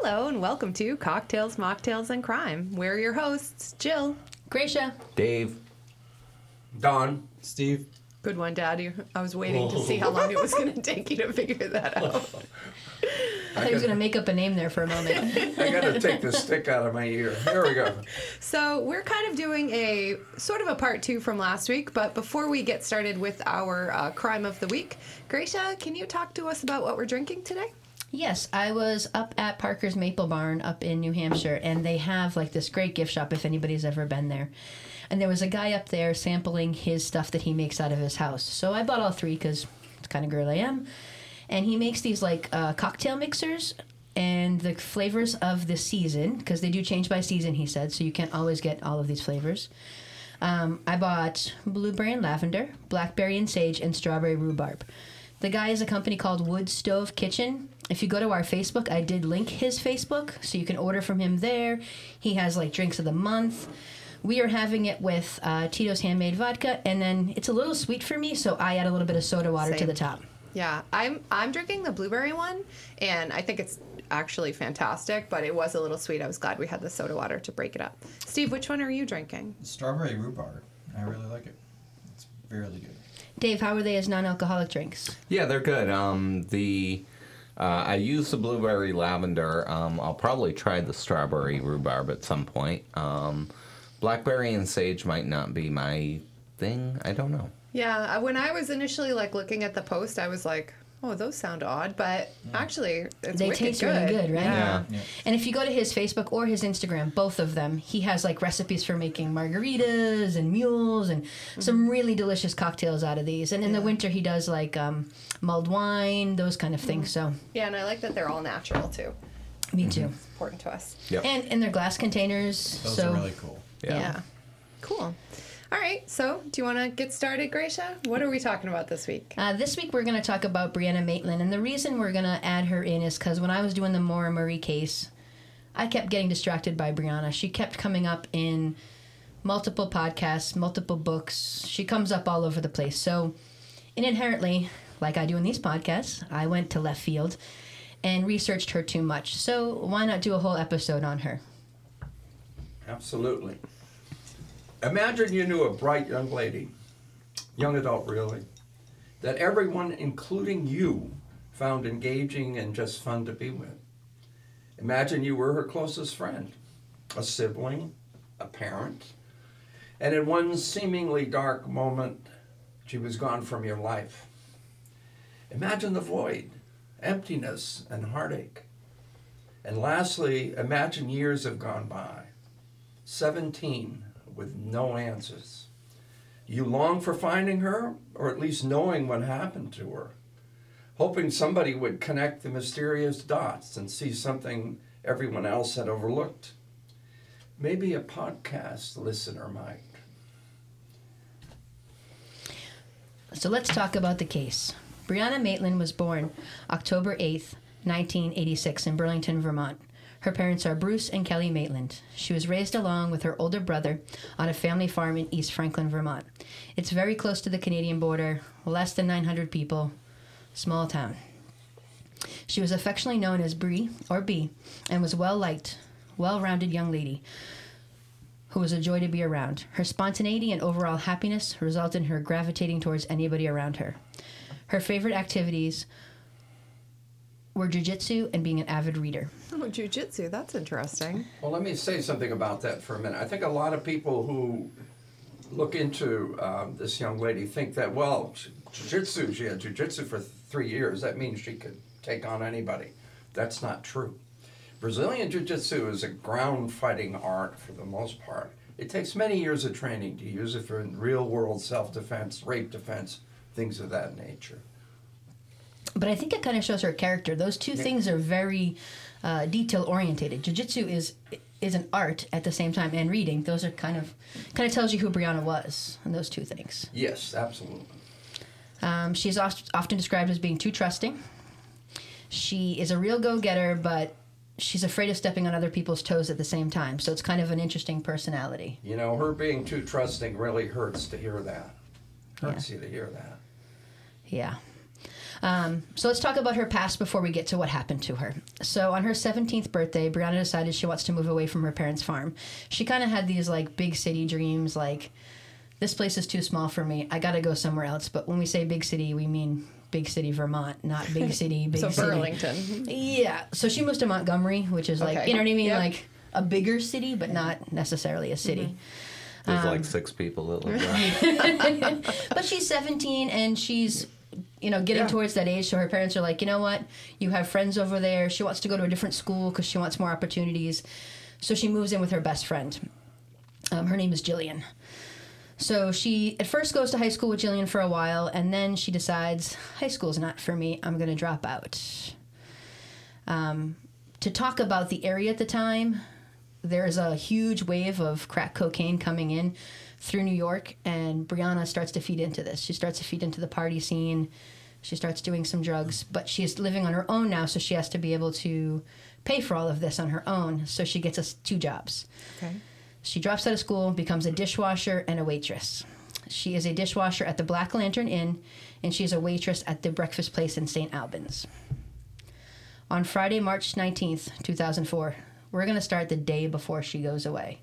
Hello and welcome to Cocktails, Mocktails, and Crime. We're your hosts, Jill. Gracia. Dave. Don. Steve. Good one, Daddy. I was waiting to see how long it was going to take you to figure that out. I thought he was going to make up a name there for a moment. I gotta take the stick out of my ear. Here we go. So, we're kind of doing a sort of a part two from last week, but before we get started with our uh, crime of the week, Gracia, can you talk to us about what we're drinking today? Yes, I was up at Parker's Maple Barn up in New Hampshire, and they have like this great gift shop if anybody's ever been there. And there was a guy up there sampling his stuff that he makes out of his house. So I bought all three because it's kind of girl I am. And he makes these like uh, cocktail mixers and the flavors of the season because they do change by season, he said. So you can't always get all of these flavors. Um, I bought blueberry and lavender, blackberry and sage, and strawberry rhubarb. The guy is a company called Wood Stove Kitchen. If you go to our Facebook, I did link his Facebook, so you can order from him there. He has like drinks of the month. We are having it with uh, Tito's handmade vodka, and then it's a little sweet for me, so I add a little bit of soda water to the top. Yeah, I'm I'm drinking the blueberry one, and I think it's actually fantastic. But it was a little sweet. I was glad we had the soda water to break it up. Steve, which one are you drinking? Strawberry rhubarb. I really like it. It's really good. Dave, how are they as non-alcoholic drinks? Yeah, they're good. Um, the uh, I use the blueberry lavender. Um, I'll probably try the strawberry rhubarb at some point. Um, blackberry and sage might not be my thing. I don't know. Yeah, uh, when I was initially like looking at the post, I was like, "Oh, those sound odd," but actually, it's They taste good. really good, right? Yeah. Yeah. And if you go to his Facebook or his Instagram, both of them, he has like recipes for making margaritas and mules and mm-hmm. some really delicious cocktails out of these. And in the winter, he does like um, mulled wine, those kind of things. Mm-hmm. So, Yeah, and I like that they're all natural too. me too. Mm-hmm. Important to us. Yep. And in their glass containers. Those so, are really cool. Yeah. Cool. All right. So, do you want to get started, Gracia? What are we talking about this week? Uh, this week we're going to talk about Brianna Maitland, and the reason we're going to add her in is because when I was doing the Maura Murray case, I kept getting distracted by Brianna. She kept coming up in multiple podcasts, multiple books. She comes up all over the place. So, inherently, like I do in these podcasts, I went to left field and researched her too much. So, why not do a whole episode on her? Absolutely. Imagine you knew a bright young lady, young adult really, that everyone, including you, found engaging and just fun to be with. Imagine you were her closest friend, a sibling, a parent, and in one seemingly dark moment, she was gone from your life. Imagine the void, emptiness, and heartache. And lastly, imagine years have gone by. 17 with no answers. You long for finding her, or at least knowing what happened to her, hoping somebody would connect the mysterious dots and see something everyone else had overlooked. Maybe a podcast listener might. So let's talk about the case. Brianna Maitland was born October 8th, 1986, in Burlington, Vermont. Her parents are Bruce and Kelly Maitland. She was raised along with her older brother on a family farm in East Franklin, Vermont. It's very close to the Canadian border, less than 900 people, small town. She was affectionately known as Bree, or B, and was well liked, well rounded young lady who was a joy to be around. Her spontaneity and overall happiness resulted in her gravitating towards anybody around her. Her favorite activities were jujitsu and being an avid reader. Oh, jujitsu. That's interesting. Well, let me say something about that for a minute. I think a lot of people who look into um, this young lady think that, well, she- jiu-jitsu, she had jiu-jitsu for three years. That means she could take on anybody. That's not true. Brazilian jiu-jitsu is a ground fighting art for the most part. It takes many years of training to use it for real world self-defense, rape defense, things of that nature. But I think it kind of shows her character. Those two things are very uh, detail orientated. Jiu-jitsu is is an art at the same time, and reading. Those are kind of kind of tells you who Brianna was, and those two things. Yes, absolutely. Um, she's oft, often described as being too trusting. She is a real go-getter, but she's afraid of stepping on other people's toes at the same time. So it's kind of an interesting personality. You know, her being too trusting really hurts to hear that. Hurts you to hear that. Yeah. Um, so let's talk about her past before we get to what happened to her. So on her 17th birthday, Brianna decided she wants to move away from her parents' farm. She kind of had these like big city dreams, like this place is too small for me. I got to go somewhere else. But when we say big city, we mean big city Vermont, not big city, big So city. Burlington. Yeah. So she moves to Montgomery, which is like Okay. you know what I mean, Yep. like a bigger city, but not necessarily a city. Mm-hmm. There's Um, like six people that live there. But she's 17 and she's, you know, getting Yeah. towards that age. So her parents are like, you know what? You have friends over there. She wants to go to a different school because she wants more opportunities. So she moves in with her best friend. Um, her name is Jillian. So she at first goes to high school with Jillian for a while, and then she decides high school's not for me. I'm going to drop out. Um, to talk about the area at the time, there's a huge wave of crack cocaine coming in through New York, and Brianna starts to feed into this. She starts to feed into the party scene. She starts doing some drugs, but she is living on her own now, so she has to be able to pay for all of this on her own. So she gets us two jobs. Okay. She drops out of school, becomes a dishwasher and a waitress. She is a dishwasher at the Black Lantern Inn, and she is a waitress at the breakfast place in St. Albans. On Friday, March 19th, 2004, we're going to start the day before she goes away.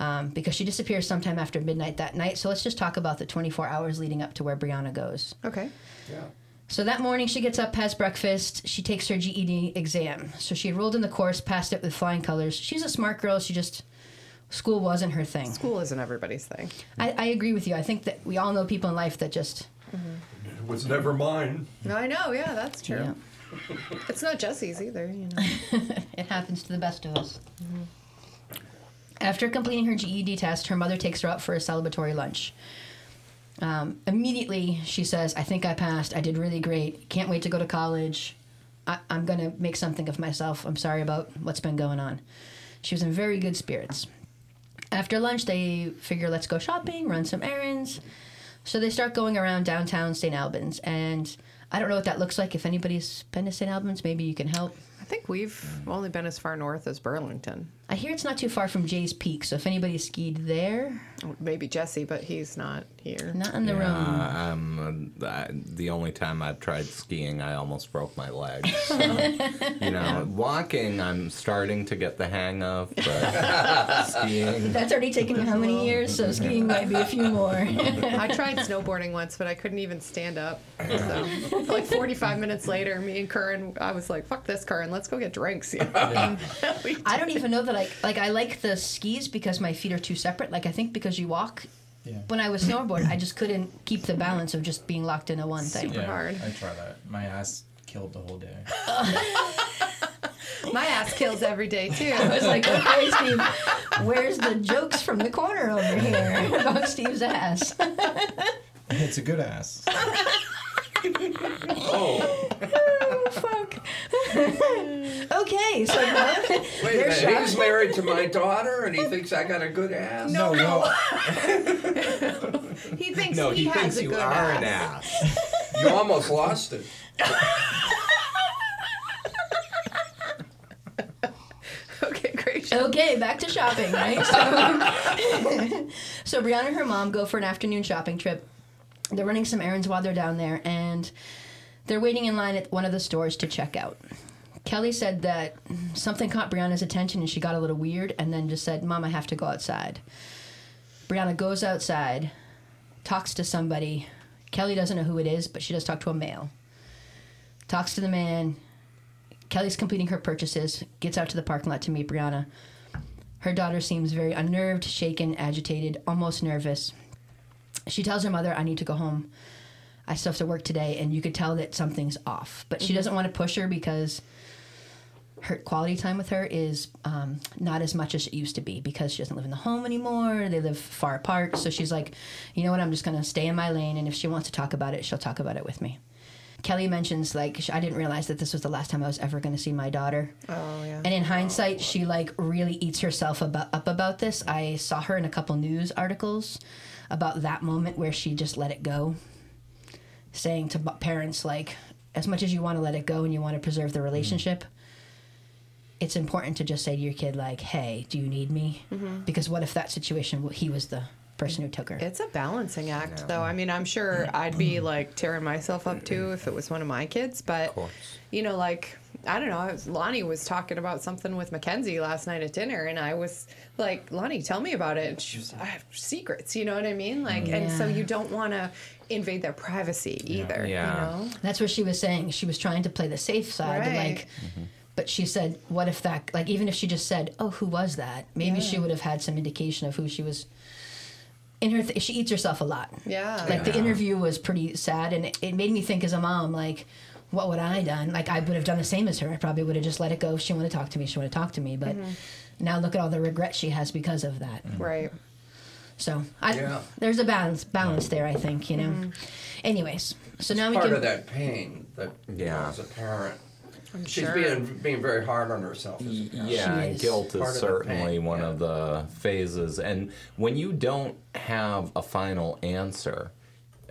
Um, because she disappears sometime after midnight that night. So let's just talk about the 24 hours leading up to where Brianna goes. Okay. Yeah. So that morning, she gets up, has breakfast, she takes her GED exam. So she enrolled in the course, passed it with flying colors. She's a smart girl. She just, school wasn't her thing. School isn't everybody's thing. I, I agree with you. I think that we all know people in life that just, It was never mine. I know. Yeah, that's true. Yeah. It's not Jesse's either. You know. it happens to the best of us. After completing her GED test, her mother takes her out for a celebratory lunch. Um, immediately, she says, I think I passed. I did really great. Can't wait to go to college. I, I'm going to make something of myself. I'm sorry about what's been going on. She was in very good spirits. After lunch, they figure, let's go shopping, run some errands. So they start going around downtown St. Albans. And I don't know what that looks like. If anybody's been to St. Albans, maybe you can help. I think we've only been as far north as Burlington. I hear it's not too far from Jay's Peak, so if anybody skied there, Maybe Jesse, but he's not here. not in the room. Uh, um, uh, the only time I've tried skiing, I almost broke my leg. So, you know, walking, I'm starting to get the hang of, but skiing. That's already taken you how many years? So skiing might be a few more. I tried snowboarding once, but I couldn't even stand up. So, like 45 minutes later, me and Curran, I was like, "Fuck this, Curran, let's go get drinks." You know? We I don't even know that I like. I like the skis because my feet are too separate. Like I think because you walk. Yeah. When I was snowboard, I just couldn't keep the balance of just being locked into one thing. Super yeah, hard. I try that. My ass killed the whole day. My ass kills every day too. I was like, okay, Steve, where's the jokes from the corner over here about Steve's ass? It's a good ass. Oh. oh, Fuck. okay, so now wait a they're minute. He's married to my daughter, and he thinks I got a good ass. No, no. He thinks No, he, he, has thinks a you good are ass. an ass. You almost lost it. Okay, great. Okay, back to shopping, right? So, so Brianna and her mom go for an afternoon shopping trip. They're running some errands while they're down there, and they're waiting in line at one of the stores to check out. Kelly said that something caught Brianna's attention and she got a little weird and then just said, Mom, I have to go outside. Brianna goes outside, talks to somebody. Kelly doesn't know who it is, but she does talk to a male. Talks to the man. Kelly's completing her purchases, gets out to the parking lot to meet Brianna. Her daughter seems very unnerved, shaken, agitated, almost nervous. She tells her mother, I need to go home. I still have to work today, and you could tell that something's off. But she doesn't want to push her because her quality time with her is um, not as much as it used to be because she doesn't live in the home anymore. They live far apart. So she's like, you know what? I'm just going to stay in my lane, and if she wants to talk about it, she'll talk about it with me. Kelly mentions like I didn't realize that this was the last time I was ever going to see my daughter. Oh yeah. And in hindsight, she like really eats herself about, up about this. I saw her in a couple news articles about that moment where she just let it go, saying to parents like, as much as you want to let it go and you want to preserve the mm-hmm. relationship, it's important to just say to your kid like, "Hey, do you need me?" Mm-hmm. Because what if that situation he was the person who took her. It's a balancing act, though. I mean, I'm sure I'd be like tearing myself up too if it was one of my kids. But course. you know, like I don't know. Was, Lonnie was talking about something with Mackenzie last night at dinner, and I was like, "Lonnie, tell me about it." And she was, "I have secrets." You know what I mean? Like, and so you don't want to invade their privacy either. Yeah. You know? That's what she was saying. She was trying to play the safe side, Right. like. Mm-hmm. But she said, "What if that? Like, even if she just said, "Oh, who was that?" Maybe she would have had some indication of who she was. In her, th- she eats herself a lot. Yeah. Like the interview was pretty sad, and it, it made me think as a mom, like, what would I done? Like, I would have done the same as her. I probably would have just let it go. If she wanted to talk to me, she wanted to talk to me. But Mm-hmm. now look at all the regret she has because of that. Right. So I, Yeah. there's a balance balance there. I think you know. Mm-hmm. Anyways, so now we Part can. of that pain that Yeah. as a parent. I'm She's sure. being being very hard on herself. As a parent. Yeah, She is. guilt Part is certainly pain, one yeah. of the phases. And when you don't have a final answer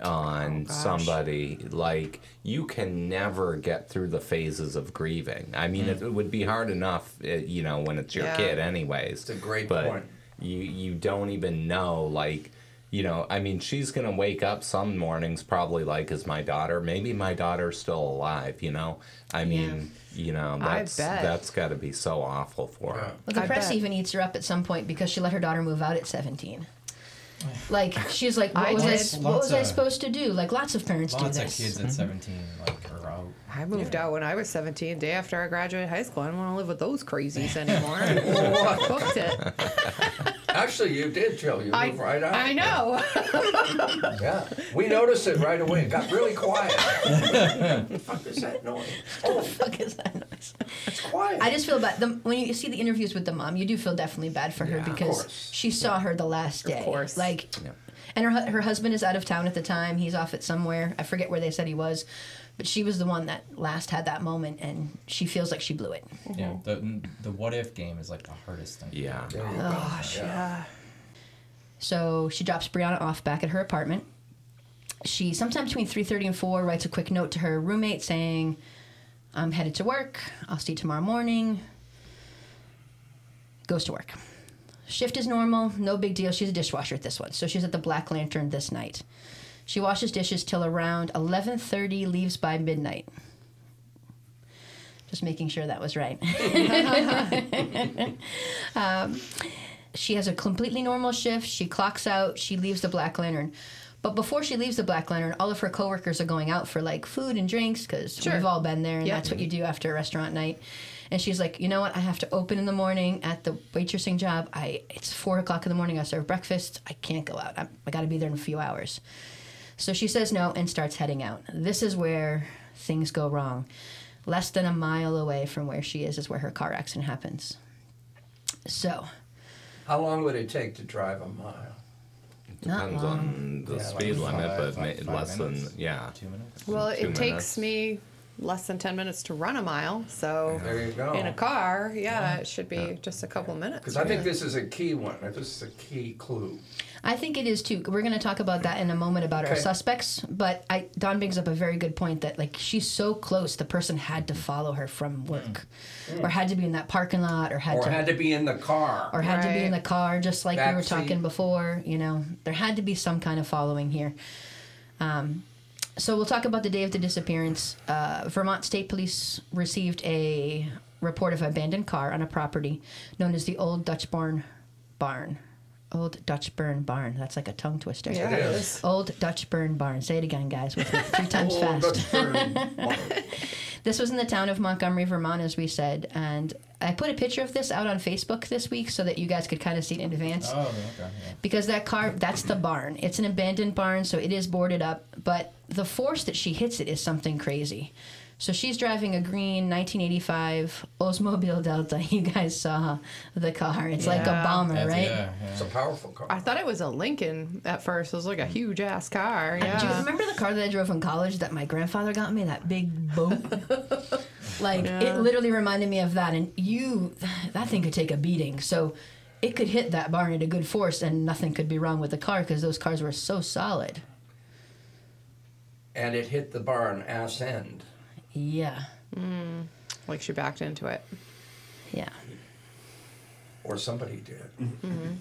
on gosh. somebody, like you can never get through the phases of grieving. I mean, it, would be hard enough, uh, you know, when it's your Yeah. kid, anyways. It's a great but point. You you don't even know, like. You know, I mean, she's gonna wake up some mornings probably like, "Is my daughter? Maybe my daughter's still alive." You know, I mean, you know, that's that's got to be so awful for her. Well, the I press bet. even eats her up at some point because she let her daughter move out at 17. Like she's like, what I was I, did. s- what was I of- supposed to do? Like lots of parents do Lots of this. kids at mm-hmm. 17 like are out. I moved out when I was 17, day after I graduated high school. I don't want to live with those crazies anymore. I Booked it. Actually, you did, Jill. You I, moved right out. I know. Yeah, we noticed it right away. It got really quiet. what the fuck is that noise? Oh, Fuck is that noise? it's quiet. I just feel bad. The, when you see the interviews with the mom, you do feel definitely bad for her Yeah, because she saw her the last day. Of course. Like, Yeah. and her her husband is out of town at the time. He's off at somewhere. I forget where they said he was, but she was the one that last had that moment, and she feels like she blew it. Yeah, the the what if game is like the hardest thing. Yeah. There you go. Gosh, yeah. So she drops Brianna off back at her apartment. She sometime between three thirty and four writes a quick note to her roommate saying, "I'm headed to work. I'll see you tomorrow morning." Goes to work. Shift is normal, no big deal. She's a dishwasher at this one, so she's at the Black Lantern this night. She washes dishes till around eleven thirty. Leaves by midnight. Just making sure that was right. Um, she has a completely normal shift. She clocks out. She leaves the Black Lantern. But before she leaves the Black Lantern, all of her coworkers are going out for like food and drinks because Sure. we've all been there, and Yep. that's what you do after a restaurant night. And she's like, you know what? I have to open in the morning at the waitressing job. I it's four o'clock in the morning. I serve breakfast. I can't go out. I'm, I got to be there in a few hours. So she says no and starts heading out. This is where things go wrong. Less than a mile away from where she is is where her car accident happens. So How long would it take to drive a mile? Not Depends on the Yeah, like speed limit, five- but like ma- five less minutes. than yeah. Two minutes. Well, Two it takes me less than 10 minutes to run a mile. So There you go. in a car, yeah, it should be just a couple minutes. Because I think really. this is a key one. This is a key clue. I think it is too. We're going to talk about that in a moment about our Okay. suspects, but I Don brings up a very good point that like she's so close, the person had to follow her from work, or had to be in that parking lot, or had Or to had to be in the car. or had to be in the Right. car, just like we were Backseat. talking before. You know, there had to be some kind of following here. Um, so we'll talk about the day of the disappearance. Uh, Vermont State Police received a report of an abandoned car on a property known as the Old Dutch Barn Barn. Old Dutch Burn Barn. That's like a tongue twister. Yeah, It is. Old Dutch Burn Barn. Say it again, guys, three times Oh, fast. Dutch burn barn. This was in the town of Montgomery, Vermont, as we said, and I put a picture of this out on Facebook this week so that you guys could kind of see it in advance. Oh, okay. Yeah. Because that car, that's the barn. It's an abandoned barn, so it is boarded up, but the force that she hits it is something crazy. So she's driving a green 1985 Oldsmobile Delta. You guys saw the car. It's like a bomber, That's- right? Yeah, It's a powerful car. I thought it was a Lincoln at first. It was like a huge ass car. Do you Yeah. remember the car that I drove in college that my grandfather got me? That big boat. like Yeah. it literally reminded me of that. And you, that thing could take a beating. So it could hit that barn at a good force, and nothing could be wrong with the car because those cars were so solid. and it hit the barn ass end. Yeah, mm. Like she backed into it. yeah. Or somebody did. Mm-hmm.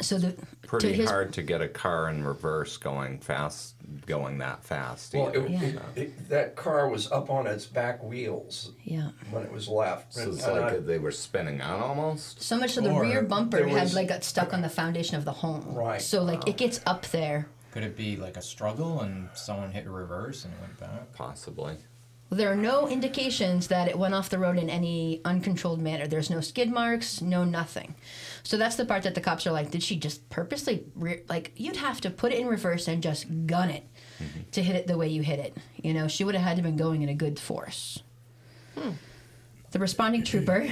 So the Pretty to his, hard to get a car in reverse going fast, going that fast. Well, it, Yeah. it, it, that car was up on its back wheels Yeah. when it was left. so it's like I- they were spinning out almost. So much so the Or rear bumper there had like got stuck on the foundation of the home. Right. So like it gets up there. Could it be like a struggle and someone hit reverse and it went back? Possibly. There are no indications that it went off the road in any uncontrolled manner. There's no skid marks, no nothing. So that's the part that the cops are like, did she just purposely, re- like, you'd have to put it in reverse and just gun it mm-hmm. to hit it the way you hit it. You know, she would have had to been going in a good force. Hmm. The responding trooper,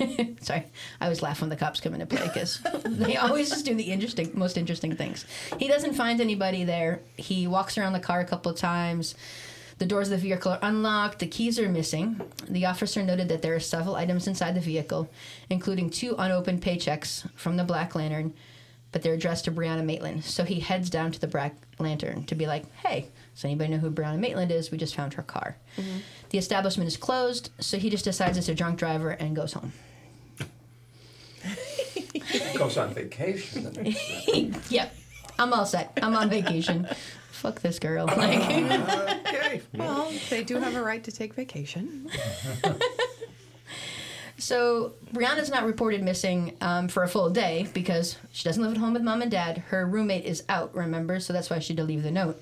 sorry, I always laugh when the cops come into play because they always just do the interesting, most interesting things. He doesn't find anybody there. He walks around the car a couple of times. The doors of the vehicle are unlocked. The keys are missing. The officer noted that there are several items inside the vehicle, including two unopened paychecks from the Black Lantern, but they're addressed to Brianna Maitland. So he heads down to the Black Lantern to be like, hey, does anybody know who Brianna Maitland is? We just found her car. Mm-hmm. The establishment is closed, so he just decides it's a drunk driver and goes home. goes on vacation the yep, I'm all set. I'm on vacation. Fuck this girl. Like, Okay. Well, they do have a right to take vacation. so Brianna's not reported missing um, for a full day because she doesn't live at home with mom and dad. Her roommate is out, remember? So that's why she had to leave the note.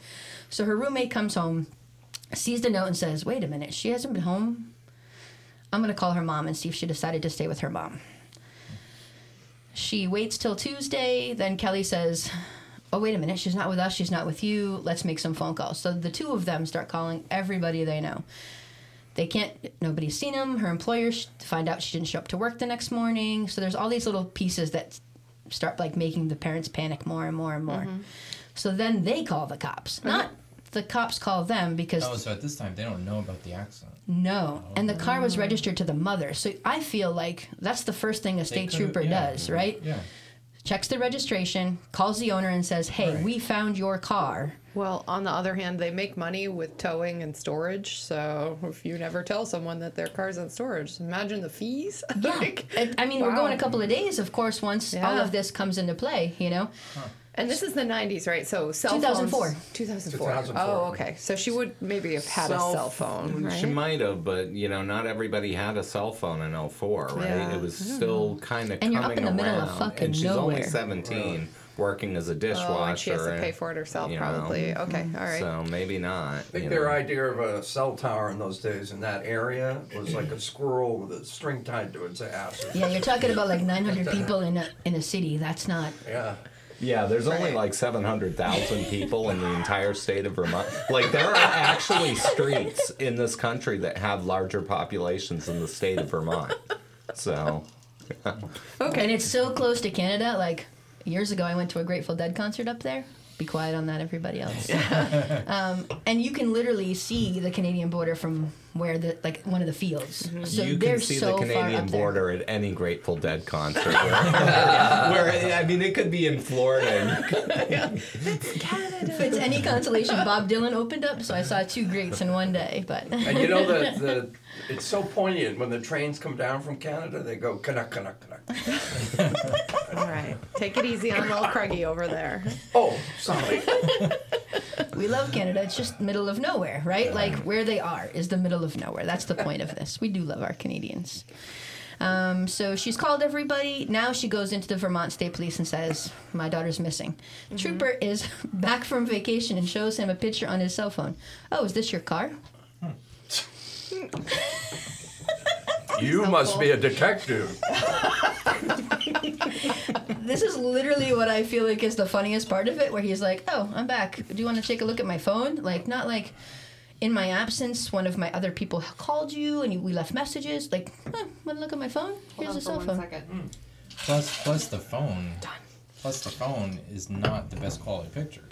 So her roommate comes home, sees the note, and says, "Wait a minute, she hasn't been home. I'm gonna call her mom and see if she decided to stay with her mom." She waits till Tuesday. Then Kelly says, Oh, wait a minute. She's not with us. She's not with you. Let's make some phone calls. So the two of them start calling everybody they know. They can't, nobody's seen them Her employer sh- find out she didn't show up to work the next morning. So there's all these little pieces that start like making the parents panic more and more and more. Mm-hmm. So then they call the cops. Not the cops call them because Oh, so at this time they don't know about the accident. no, and the car was oh. registered to the mother. So I feel like that's the first thing a state trooper yeah. does, right? Yeah. Checks the registration, calls the owner, and says, "Hey, Right. we found your car." Well, on the other hand, they make money with towing and storage. So if you never tell someone that their car's in storage, imagine the fees. Yeah, Like, I- I mean, we're going a couple of days, of course, once all of this comes into play. You know, And this is the 90s, right? So cell 2004. phones. 2004. 2004. Oh, okay. So she would maybe have had a cell phone, right? She might have, but you know, not everybody had a cell phone in 04, right? Yeah, it was still kind of And coming you're up in the around. middle of fucking and she's only nowhere. 17, working as a dishwasher. Oh, and she has to pay for it herself, you know, probably. Okay, mm-hmm. all right. So maybe not. I think their know. idea of a cell tower in those days in that area was like a squirrel with a string tied to its ass. yeah, you're talking about like 900 people in a in a city. That's not. Yeah. Yeah, there's only like 700,000 people in the entire state of Vermont. Like, there are actually streets in this country that have larger populations than the state of Vermont. So, Okay. And it's so close to Canada. Like years ago, I went to a Grateful Dead concert up there. Be quiet on that, everybody else. um, and you can literally see the Canadian border from where the like one of the fields. Mm-hmm. So you they're can see so the Canadian border at any Grateful Dead concert. Where, where, I mean, it could be in Florida. And you could, If it's any consolation, Bob Dylan opened up, so I saw two greats in one day. But And you know the, the it's so poignant when the trains come down from Canada. They go canuck canuck canuck. all right. Take it easy on little Craigie over there. Oh, sorry. We love Canada. It's just middle of nowhere, right? Like where they are is the middle of nowhere. That's the point of this. We do love our Canadians. Um, so she's called everybody. Now she goes into the Vermont State Police and says, "My daughter's missing." Trooper is back from vacation and shows him a picture on his cell phone. Oh, is this your car? You must be a detective. This is literally what I feel like is the funniest part of it, where he's like, "Oh, I'm back. Do you want to take a look at my phone?" Like, not like, in my absence, one of my other people called you and we left messages. Like, huh, want to look at my phone? Here's a cell phone. Plus, plus the phone. Done. Plus the phone is not the best quality picture.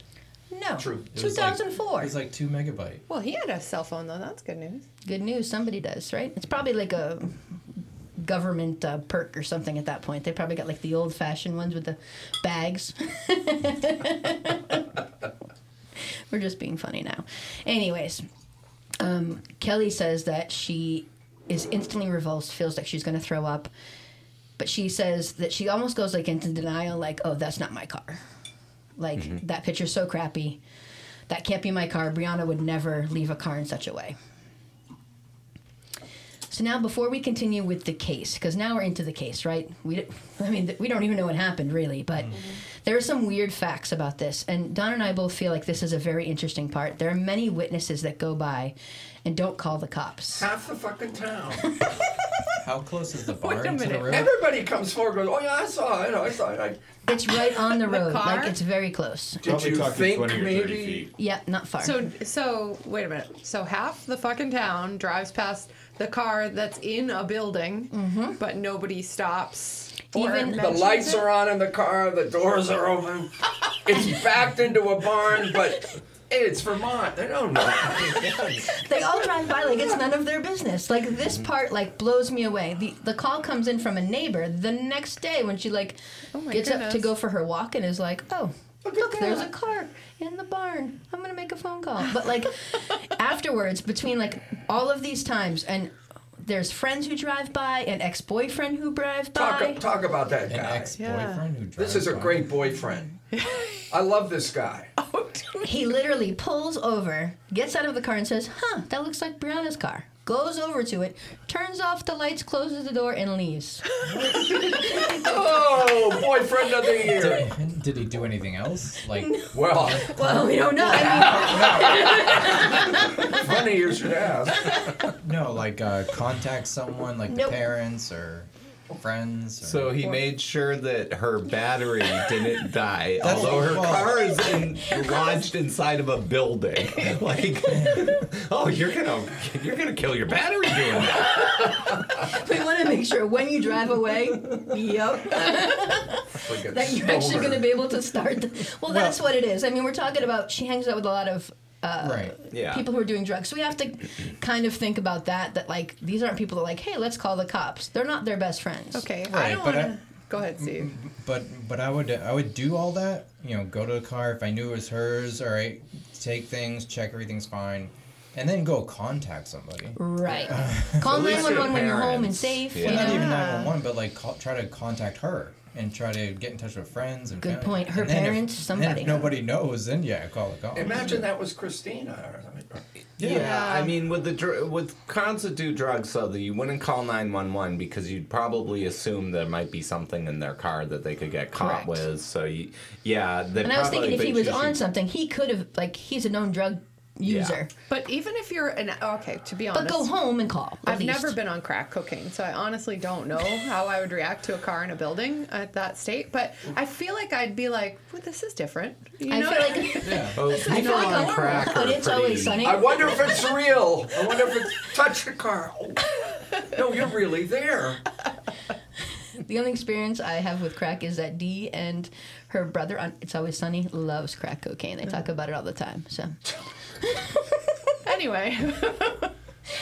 No, True. It was like- 2004. It was like two megabyte. Well, he had a cell phone, though. That's good news. Good news. Somebody does, right? It's probably like a government uh, perk or something at that point. They probably got like the old-fashioned ones with the bags. We're just being funny now. Anyways, um, Kelly says that she is instantly revulsed, feels like she's going to throw up. but she says that she almost goes like into denial, like, "Oh, that's not my car. Like Mm-hmm. that picture's so crappy. That can't be my car. Brianna would never leave a car in such a way." So now, before we continue with the case, because now we're into the case, right? We, d- I mean, we don't even know what happened really, but mm-hmm. there are some weird facts about this, and Don and I both feel like this is a very interesting part. There are many witnesses that go by and don't call the cops. Half the fucking town. How close is the Wait barn a to the minute. road? Everybody comes forward goes, oh yeah, I saw it, I saw it. I, It's right on the road, car? like it's very close. did Probably you think 20 or 30 maybe? feet. Yeah, not far. So, so wait a minute. So half the fucking town drives past the car that's in a building, mm-hmm. but nobody stops. Even- The The lights it? are on in the car, the doors are open. it's backed into a barn, but it's Vermont. They don't know. they all drive by like it's none of their business. Like this mm-hmm. part like blows me away. The the call comes in from a neighbor the next day when she like Oh my gets up to go for her walk and is like, "Oh, Look look, there's a that." car in the barn. I'm going to make a phone call." But like afterwards between like all of these times and there's friends who drive by, an ex-boyfriend who drive by. Talk, talk about that An guy. ex-boyfriend who drives This is a by. great boyfriend. I love this guy. Oh, he literally pulls over, gets out of the car, and says, Huh, that looks like Brianna's car. Goes over to it, turns off the lights, closes the door, and leaves. Oh, boyfriend of the year. Did, did he do anything else? Like, Well, Well, we don't know. I funny you should ask. no, like uh, contact someone, like Nope. the parents or friends. Or... So he made sure that her battery didn't die, That's- although her well- car is in, lodged inside of a building. Like, oh, you're gonna you're gonna kill your battery doing that. we want to make sure when you drive away, yep, Forget that you're actually going to be able to start. The, well, that's what it is. I mean, we're talking about she hangs out with a lot of uh, right. Yeah. people who are doing drugs. So we have to kind of think about that. That like these aren't people that are like, hey, let's call the cops. They're not their best friends. Okay, I don't want to. Go ahead, Steve. But but I would I would do all that. You know, go to the car if I knew it was hers. All right, take things, check everything's fine, and then go contact somebody. Right. Call At least your 911 when you're home and safe. Yeah. You Well, not know? even 911, but like call, try to contact her and try to get in touch with friends and Good family. point. Her And then if- parents, and then somebody. if nobody knows, then yeah, call the cops. Imagine that was Christina. or something. Yeah, I mean, with the dr- with crimes that do drugs, so that you wouldn't call nine one one because you'd probably assume there might be something in their car that they could get caught Correct. with. So you, yeah, they And I was thinking if he was on something. something, he could have, like, he's a known drug user. But even if you're an okay, to be honest, But go home and call. I've least. never been on crack cocaine, so I honestly don't know how I would react to a car in a building at that state. But I feel like I'd be like, well, "This is different." You I know? feel like yeah. Oh, I feel like on a crack but are it's always sunny. I wonder if it's real. I wonder if it's touched the car. Oh. No, you're really there. The only experience I have with crack is that Dee and her brother on It's Always Sunny loves crack cocaine. They talk mm. about it all the time. So anyway,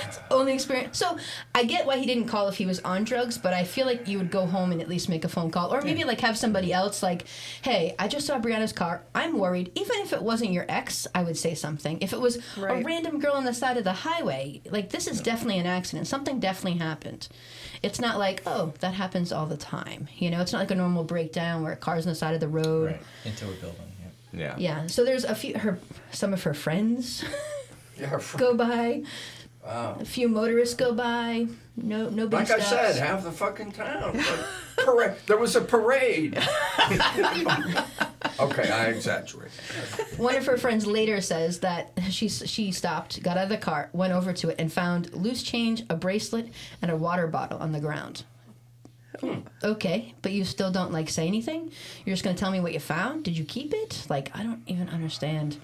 It's only experience. So I get why he didn't call if he was on drugs, but I feel like you would go home and at least make a phone call, or maybe like have somebody else like, "Hey, I just saw Brianna's car. I'm worried." Even if it wasn't your ex, I would say something. If it was a random girl on the side of the highway, like this is definitely an accident. Something definitely happened. It's not like, oh, that happens all the time. You know, it's not like a normal breakdown where a car's on the side of the road. right into a building. Yeah. Yeah. Yeah. So there's a few her some of her friends Yeah, go by. Wow. A few motorists go by. No, nobody Like I said, half the fucking town. Parade. There was a parade. okay, I exaggerate. One of her friends later says that she she stopped, got out of the car, went over to it, and found loose change, a bracelet, and a water bottle on the ground. Hmm. Okay, but you still don't like say anything. You're just gonna tell me what you found. Did you keep it? Like I don't even understand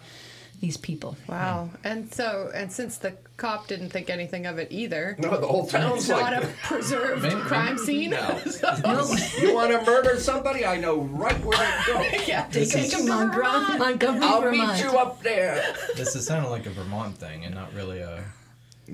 these people. wow. And so, and since the cop didn't think anything of it either, No, the whole it's town's not like, a preserved Maybe- crime scene. No, you want to murder somebody? I know right where to go. yeah, they take them on Gron- Montgomery, I'll Vermont. meet you up there. This is sounding like a Vermont thing and not really a.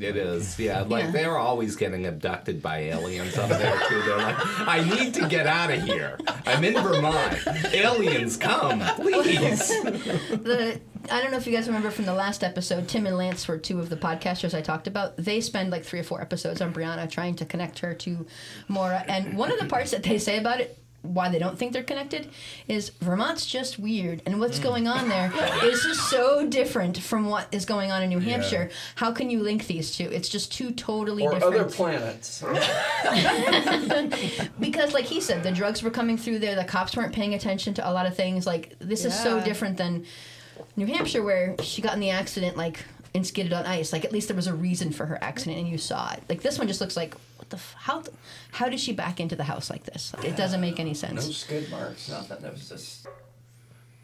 It is, yeah. Like Yeah. they're always getting abducted by aliens up there too. They're like, I need to get out of here. I'm in Vermont. Aliens, come, please. the I don't know if you guys remember from the last episode, Tim and Lance were two of the podcasters I talked about. They spend like three or four episodes on Brianna trying to connect her to Maura. And one of the parts that they say about it, why they don't think they're connected, is Vermont's just weird. And what's mm. going on there is just so different from what is going on in New Hampshire. How can you link these two? It's just two totally Or different. other planets. because like he said the drugs were coming through there the cops weren't paying attention to a lot of things like this is so different than new hampshire where she got in the accident like and skidded on ice like at least there was a reason for her accident and you saw it like this one just looks like what the f- how th- how did she back into the house like this like, it doesn't make any sense. No skid marks, nothing. That was just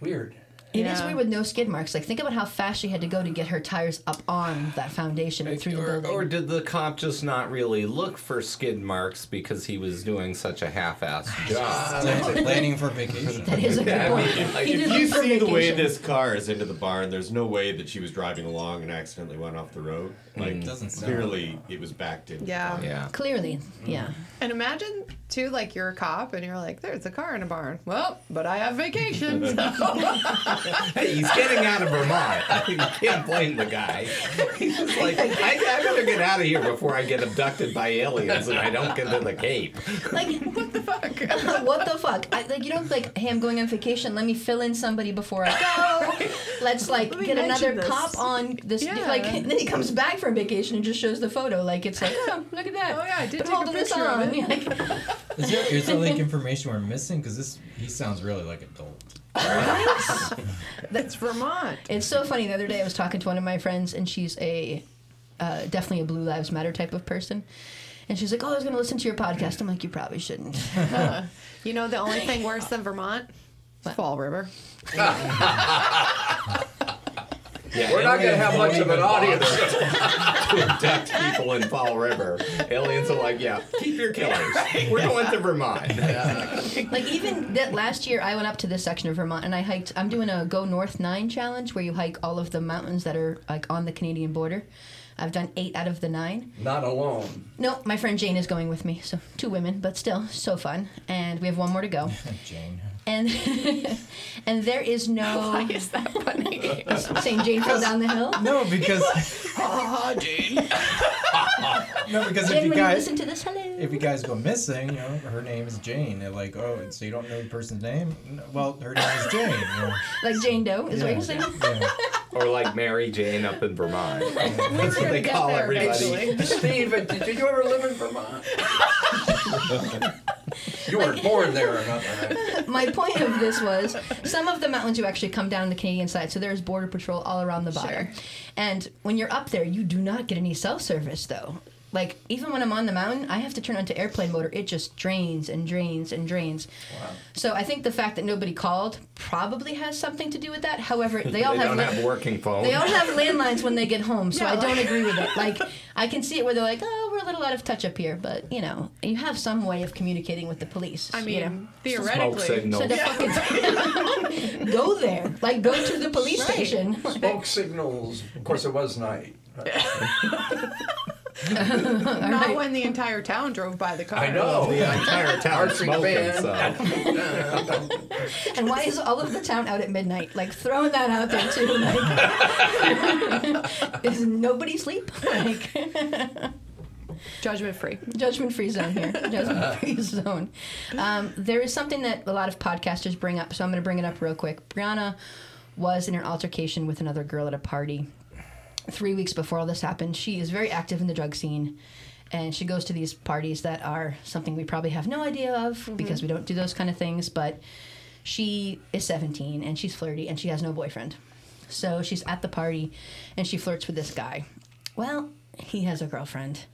weird. It is Yeah. weird with no skid marks like think about how fast she had to go to get her tires up on that foundation and through the Or, building or did the cop just not really look for skid marks because he was doing such a half-assed job? Plan- Planning for vacation. that is a good Yeah, I mean, if, if you look for see the way this car is into the barn, there's no way that she was driving along and accidentally went off the road. Like, Doesn't sound- clearly it was backed in. Yeah. Yeah. clearly yeah And imagine too, like you're a cop and you're like, "There's a car in a barn." Well, but I have vacation. So. Hey, he's getting out of Vermont. You can't blame the guy. He's just like, I, I better get out of here before I get abducted by aliens and I don't get to the Cape. like what the fuck? what the fuck? I, like you don't like, hey, I'm going on vacation. Let me fill in somebody before I go. Let's like Let get another this. cop on this. Yeah. Like and then he comes back from vacation and just shows the photo. Like it's like, oh, look at that. Oh, yeah, I did Been take a holding this picture of on. it. Like, Is there, is there like information we're missing? Because this he sounds really like adult. That's Vermont. it's so funny. The other day I was talking to one of my friends and she's a uh, definitely a Blue Lives Matter type of person. And she's like, "Oh, I was going to listen to your podcast." I'm like, "You probably shouldn't." You know the only thing worse than Vermont? Fall River. Yeah, We're not going to have much of an audience. to abduct people in Fall River. Aliens are like, yeah, keep your killers. We're going to Vermont. like even that last year i went up to this section of vermont and i hiked i'm doing a go north 9 challenge where you hike all of the mountains that are like on the canadian border i've done eight out of the nine Not alone. no my friend jane is going with me so two women but still so fun and we have one more to go Jane. And and there is no Why is that funny? saying jane fell down the hill No, because oh, Jane. no, because if jane you when you guys listen to this hello if you guys go missing, you know, her name is Jane. They're like, oh, so you don't know the person's name? No, Well, her name is Jane. You know. like jane doe is what you're saying Yeah. Or like Mary Jane up in Vermont. That's what they call there everybody. eventually. Steve, did you ever live in Vermont? You weren't born there or nothing. my point of this was some of the mountains you actually come down the Canadian side, so there's border patrol all around the bottom. Sure. And when you're up there, you do not get any cell service though. Like even when I'm on the mountain, I have to turn onto airplane mode. or It just drains and drains and drains. Wow. So I think the fact that nobody called probably has something to do with that. However, they all They have, don't la- have working phones. they all have landlines when they get home, so Yeah, I don't like- agree with it. Like I can see it where they're like, "Oh, we're a little out of touch up here," but you know, you have some way of communicating with the police. I you mean, know? Smoke theoretically. signal. So to fucking go there, like go to the police Right. station. Smoke signals. Of course, it was night. Not when the entire town drove by the car. I know. the entire town Marching smoking. band. So. And why is all of the town out at midnight? Like throwing that out there too. Like, is nobody sleep? Like Judgment free. judgment free zone here. Judgment free zone. Um, there is something that a lot of podcasters bring up, so I'm going to bring it up real quick. Brianna was in an altercation with another girl at a party three weeks before all this happened. She is very active in the drug scene. And she goes to these parties that are something we probably have no idea of mm-hmm. because we don't do those kind of things. But she is 17 and she's flirty and she has no boyfriend. So she's at the party and she flirts with this guy. Well, he has a girlfriend.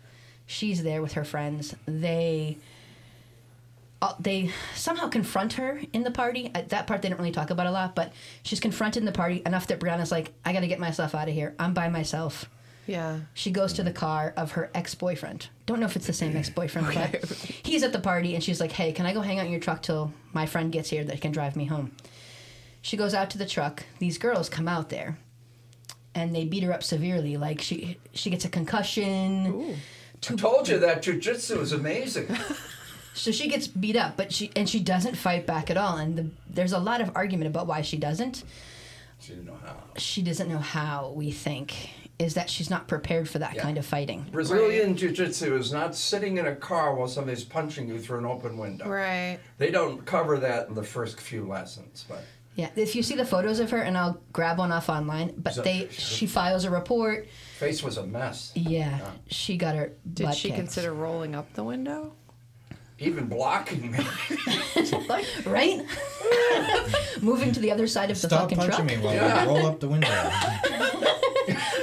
She's there with her friends. They uh, they somehow confront her in the party. At that part, they didn't really talk about a lot, but she's confronted in the party enough that Brianna's like, I got to get myself out of here. I'm by myself. Yeah. She goes to the car of her ex boyfriend. Don't know if it's the same ex boyfriend, but he's at the party and she's like, Hey, can I go hang out in your truck till my friend gets here that can drive me home? She goes out to the truck. These girls come out there and they beat her up severely. Like she she gets a concussion. I told you that jujitsu is amazing. So she gets beat up, but she and she doesn't fight back at all. And the, there's a lot of argument about why she doesn't. She didn't know how. She doesn't know how, we think, is that she's not prepared for that Yeah. kind of fighting. Brazilian jiu-jitsu is not sitting in a car while somebody's punching you through an open window. Right. They don't cover that in the first few lessons, but Yeah, if you see the photos of her, and I'll grab one off online, but So- they she files a report. face was a mess. Yeah, she got her. Did butt she kicked. consider rolling up the window? Even blocking me. right? Moving to the other side of the Stop fucking punching truck. me while Yeah. I roll up the window.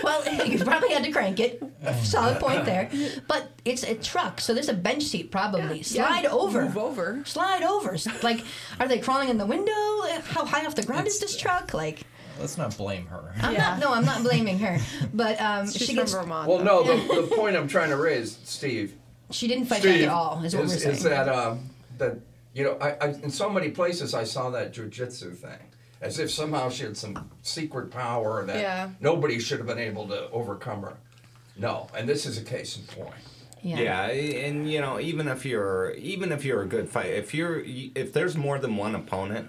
Well, you probably had to crank it. Solid point there. But it's a truck, so there's a bench seat probably. Slide Yeah, over. Move over. Slide over. Like, are they crawling in the window? How high off the ground is this truck? Like, Let's not blame her. I'm Yeah. not. No, I'm not blaming her. But um, She's she from gets. Vermont. well, though. no, the, the point I'm trying to raise, Steve, She didn't fight back at all. Is what is, we're saying. is that um, that you know, I, I in so many places I saw that jujitsu thing, as if somehow she had some secret power that Yeah. nobody should have been able to overcome her. No, and this is a case in point. yeah. Yeah, and you know, even if you're even if you're a good fight, if you're if there's more than one opponent,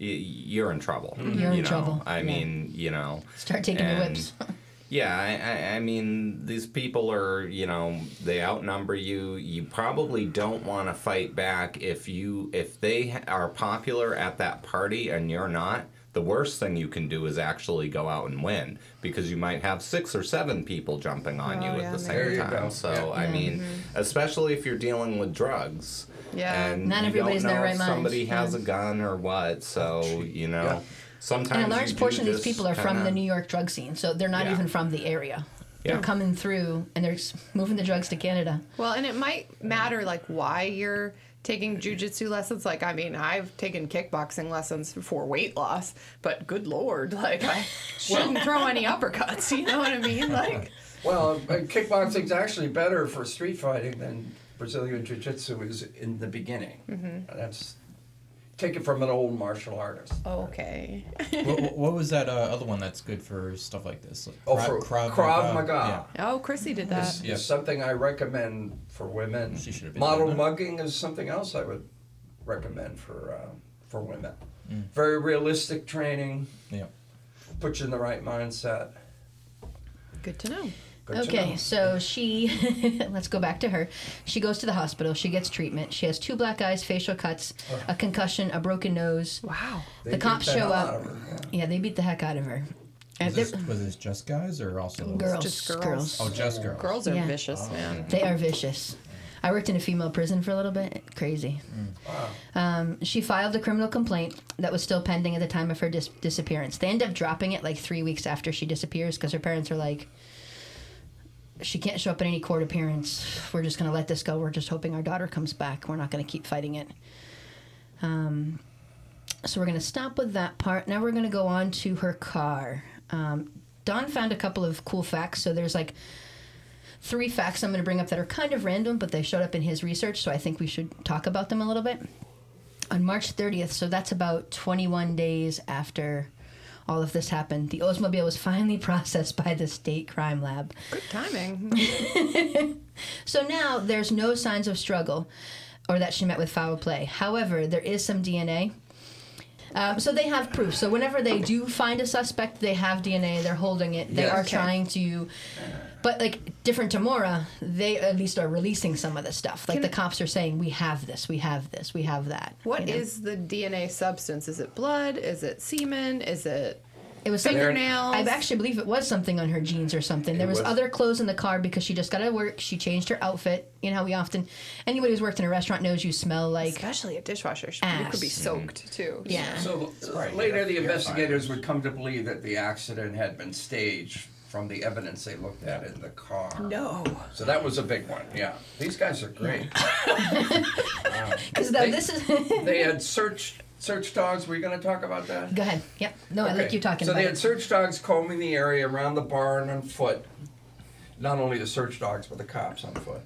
y- you're in trouble. You're in you know? trouble, I yeah. mean, you know. Start taking the whips. Yeah, I, I, I mean, these people are, you know, they outnumber you. You probably don't want to fight back if you if they are popular at that party and you're not. The worst thing you can do is actually go out and win because you might have six or seven people jumping on Oh, you at yeah, the same time. go. So Yeah. I mean, especially if you're dealing with drugs. Yeah. and Not you everybody's in don't their right if minds, somebody has yeah. a gun or what. So you know, Yeah. Sometimes And a large portion of these people are from the New York drug scene, so they're not Yeah. even from the area. They're coming through and they're moving the drugs to Canada. Well, and it might matter like why you're taking jujitsu lessons. Like, I mean, I've taken kickboxing lessons for weight loss, but good lord, like I shouldn't throw any uppercuts. You know what I mean? Like, Well, uh, kickboxing's actually better for street fighting than Brazilian jiu-jitsu is in the beginning. Mm-hmm. That's take it from an old martial artist. okay. what, what was that uh, other one that's good for stuff like this? Like Oh, for Krav, Krav Maga. Oh, Chrissy did that. It's, Yeah. it's something I recommend for women. She should have been Model mugging is something else I would recommend for uh, for women. Mm. Very realistic training. Yeah. Put you in the right mindset. Good to know. Good to Okay, know. so she, let's go back to her. She goes to the hospital. She gets treatment. She has two black eyes, facial cuts, a concussion, a broken nose. Wow. They the beat cops the show up. her, yeah. Yeah, they beat the heck out of her. Was this, was this just guys or also girls, Just girls. girls. Oh, just girls. Girls are Yeah. vicious, man. They are vicious. I worked in a female prison for a little bit. Crazy. Um, she filed a criminal complaint that was still pending at the time of her dis- disappearance. They end up dropping it like three weeks after she disappears because her parents are like, she can't show up at any court appearance. We're just going to let this go. We're just hoping our daughter comes back. We're not going to keep fighting it. Um, so we're going to stop with that part. Now we're going to go on to her car. Um, Don found a couple of cool facts. So there's like three facts I'm going to bring up that are kind of random, but they showed up in his research, so I think we should talk about them a little bit. On March 30th, so that's about 21 days after all of this happened, the Oldsmobile was finally processed by the state crime lab. Good timing. So now there's no signs of struggle or that she met with foul play. However, there is some DNA. Um, so they have proof. So whenever they do find a suspect, they have DNA. They're holding it. They Yes. are Okay. trying to, but like different to Maura, they at least are releasing some of the stuff. Like Can- the cops are saying, "We have this. We have this. We have that." What you know? is the DNA substance? Is it blood? Is it semen? Is it It was something. fingernails? I actually believe it was something on her jeans or something. There was, was- other clothes in the car because she just got out of work. She changed her outfit. You know how we often, anybody who's worked in a restaurant knows you smell like Especially a dishwasher. You could be Ass. soaked too. yeah. So uh, later, the investigators would come to believe that the accident had been staged from the evidence they looked at in the car. No. So that was a big one. Yeah, these guys are great. Because They- this is. they had search search dogs. Were you going to talk about that? Go ahead. Yep. No, I like Okay. you talking about. So about they had it. search dogs combing the area around the barn on foot. Not only the search dogs, but the cops on foot.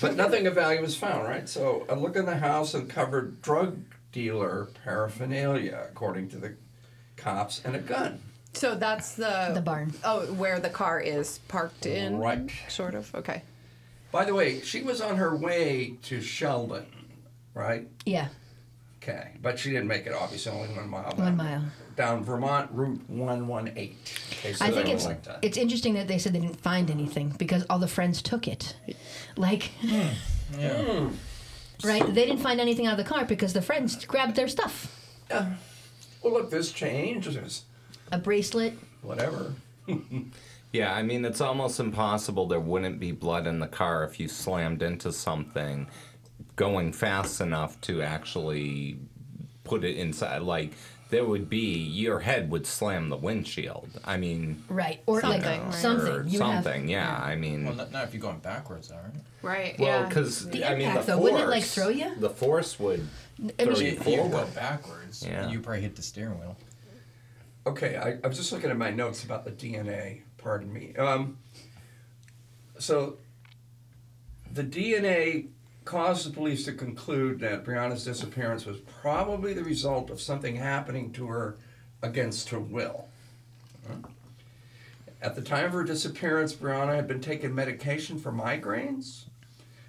But nothing of value was found, right? So a look in the house uncovered drug dealer paraphernalia, according to the cops, and a gun. So that's the The barn. Oh, where the car is parked in. Right. Sort of. Okay. By the way, she was on her way to Sheldon, right? Yeah. Okay, but she didn't make it. Obviously, only one mile. One down. mile. Down Vermont Route one one eight. I think it's it's interesting that they said they didn't find anything because all the friends took it. Like, hmm, Yeah. right? They didn't find anything out of the car because the friends grabbed their stuff. Well, look, this change. There's A bracelet. whatever. Yeah, I mean, it's almost impossible there wouldn't be blood in the car if you slammed into something going fast enough to actually put it inside. Like, there would be, your head would slam the windshield. I mean, Right. Or Something, like right. something. or You would have- something, yeah. I mean, Well, not, not if you're going backwards, though, right? Right. well, yeah. because, The I mean, impact, the though, force. wouldn't it, like, throw you? The force would I throw mean, you If you go backwards, Yeah. you probably hit the steering wheel. Okay, I, I was just looking at my notes about the DNA. Pardon me. Um, so, the DNA caused the police to conclude that Brianna's disappearance was probably the result of something happening to her against her will. At the time of her disappearance, Brianna had been taking medication for migraines,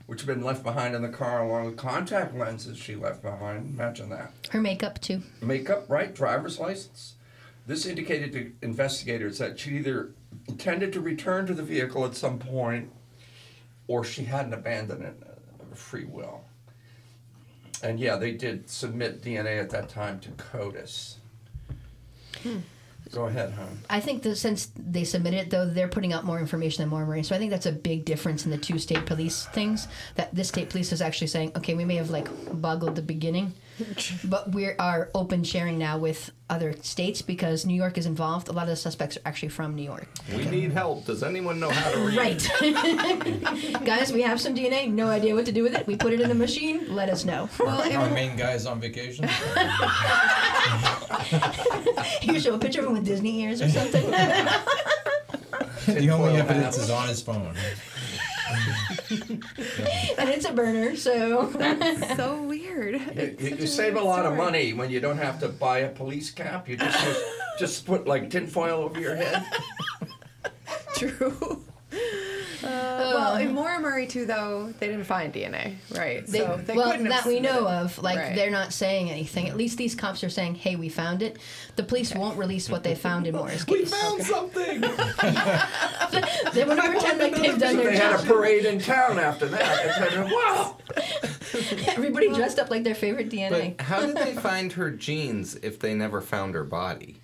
which had been left behind in the car along with contact lenses she left behind. Imagine that Her makeup, too. makeup, right? Driver's license. This indicated to investigators that she either intended to return to the vehicle at some point or she hadn't abandoned it of free will. And yeah, they did submit DNA at that time to CODIS. Hmm. Go ahead, hon. I think that since they submitted it, though, they're putting out more information than Maura Murray. So I think that's a big difference in the two state police things. That this state police is actually saying, okay, we may have like boggled the beginning, but we are open sharing now with other states because New York is involved. A lot of the suspects are actually from New York. We need help. Does anyone know how to read? Right. Guys, we have some DNA. No idea what to do with it. We put it in a machine. Let us know. Well, Our main guy's on vacation. you show a picture of him with Disney ears or something. the only evidence is on his phone. and it's a burner, so. so weird. You, you, you save a weird lot of money when you don't have to buy a police cap. You just use, just put like tinfoil over your head. True. Well, in um, Murray too, though, they didn't find DNA, right? They, so they well, couldn't that have we know of. Like Right. they're not saying anything. At least these cops are saying, "Hey, we found it." The police won't release what they found in Maura's We case. found something. They want to pretend like they've done So their they had a parade in town after that. And wow. Everybody dressed up like their favorite DNA But how did they find her jeans if they never found her body?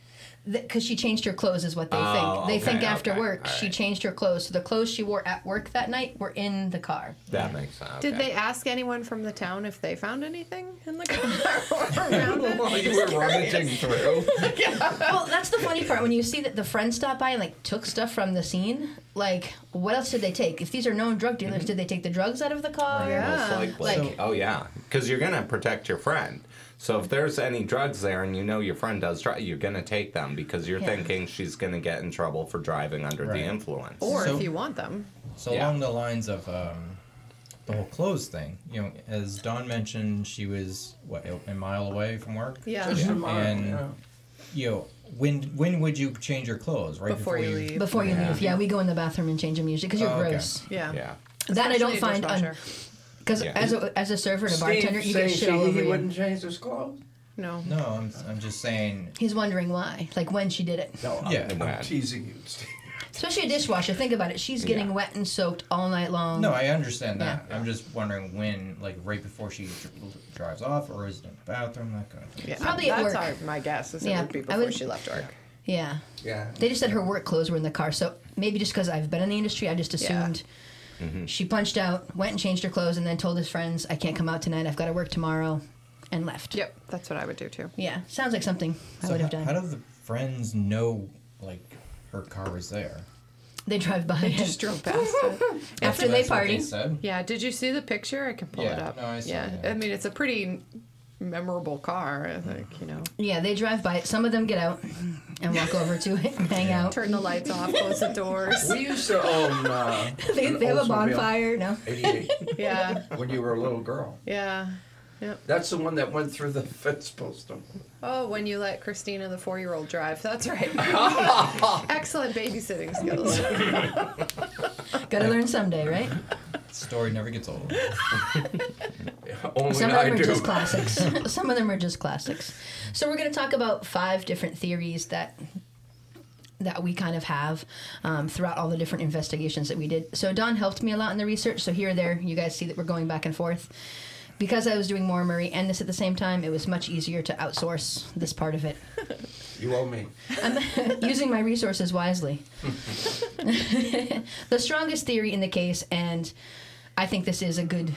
Because she changed her clothes, is what they Oh, think. They think after okay, work all she changed her clothes. So the clothes she wore at work that night were in the car. That makes sense. Did they ask anyone from the town if they found anything in the car or around it? While you were rummaging through. well, that's the funny part when you see that the friends stopped by and like took stuff from the scene. Like, what else did they take? If these are known drug dealers, mm-hmm. did they take the drugs out of the car? Yeah. Most likely. Like- oh yeah, because you're gonna protect your friend. So if there's any drugs there and you know your friend does try, you're gonna take them because you're Yeah. thinking she's gonna get in trouble for driving under Right. the influence. Or So- if you want them. So Yeah. along the lines of um, the whole clothes thing, you know, as Dawn mentioned, she was what a mile away from work. Yeah. Just a mile, And- yeah. You know, when when would you change your clothes? Right Before you leave. Before you Yeah. leave, yeah, we go in the bathroom and change them usually because you're Oh, okay. gross. Yeah. yeah. That I don't find dishwasher. Because Yeah. as a as a server and a Steve bartender, you saying get shit all over he you. wouldn't change his clothes. No. No, I'm I'm just saying. He's wondering why, like when she did it. No, I'm, Yeah. I'm Mad. teasing you, Steve. Especially a dishwasher. Think about it. She's getting Yeah. wet and soaked all night long. No, I understand that. Yeah. I'm just wondering when, like right before she drives off, or is it in the bathroom, that kind of thing. Yeah. Probably at That's work. our, my guess is Yeah, it would be I before would- she left work. Yeah. Yeah. They just said her work clothes were in the car, so maybe just because I've been in the industry, I just Yeah. Assumed she punched out, went and changed her clothes, and then told his friends, "I can't come out tonight. I've got to work tomorrow," and left. Yep. That's what I would do too. Yeah, sounds like something I So would have how, done. how do the friends know like her car was there? they drive by They just drove past it. after they That's what party. said? Yeah. Did you see the picture? I can pull it up. no, I saw yeah. that. I mean, it's a pretty memorable car. I think you know. Yeah, they drive by it. Some of them get out and walk over to it and hang out. Turn the lights off. Close the doors. We used to own. Uh, They, an they have a bonfire. No. 88 Yeah. when you were a little girl. Yeah. Yep. That's the one that went through the fence post. Oh, when you let Christina, the four-year-old, drive. That's right. Excellent babysitting skills. Gotta learn someday, right? Story never gets old. Only Some of I them are do. just classics. Some of them are just classics. So we're going to talk about five different theories that that we kind of have um, throughout all the different investigations that we did. So Don helped me a lot in the research. So here or there, you guys see that we're going back and forth. Because I was doing Maura Murray and this at the same time, it was much easier to outsource this part of it. You owe me. I'm using my resources wisely. the strongest theory in the case, and I think this is a good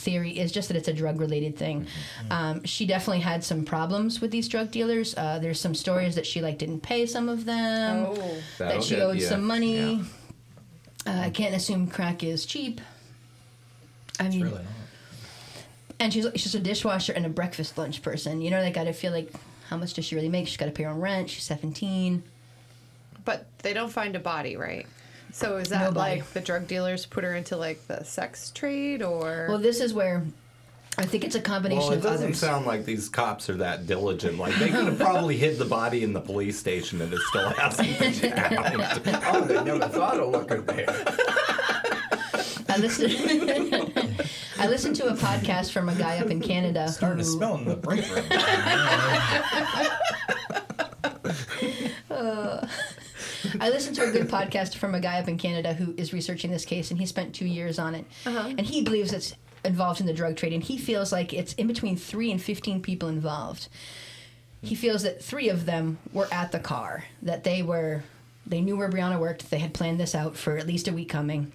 theory, is just that it's a drug related thing. Um, she definitely had some problems with these drug dealers. Uh, there's some stories that she like didn't pay some of them, Oh. that That'll she owed ya. some money. Yeah. Uh, I can't assume crack is cheap. I mean, Really not. and she's she's a dishwasher and a breakfast lunch person. You know, like I gotta feel like how much does she really make? She's got to pay her own rent. She's 17. But they don't find a body, right? So is that No body. like the drug dealers put her into like the sex trade or Well, this is where I think it's a combination Well, it of doesn't others. sound like these cops are that diligent. Like they could have probably hid the body in the police station and it still hasn't been found. Oh, they never thought of looking there. I listened. I listened to a podcast from a guy up in Canada. Starting to smell in the break room. Uh, I listened to a good podcast from a guy up in Canada who is researching this case, and he spent two years on it. Uh-huh. And he believes it's involved in the drug trade, and he feels like it's in between three and fifteen people involved. He feels that three of them were at the car, that they were, they knew where Brianna worked, they had planned this out for at least a week coming,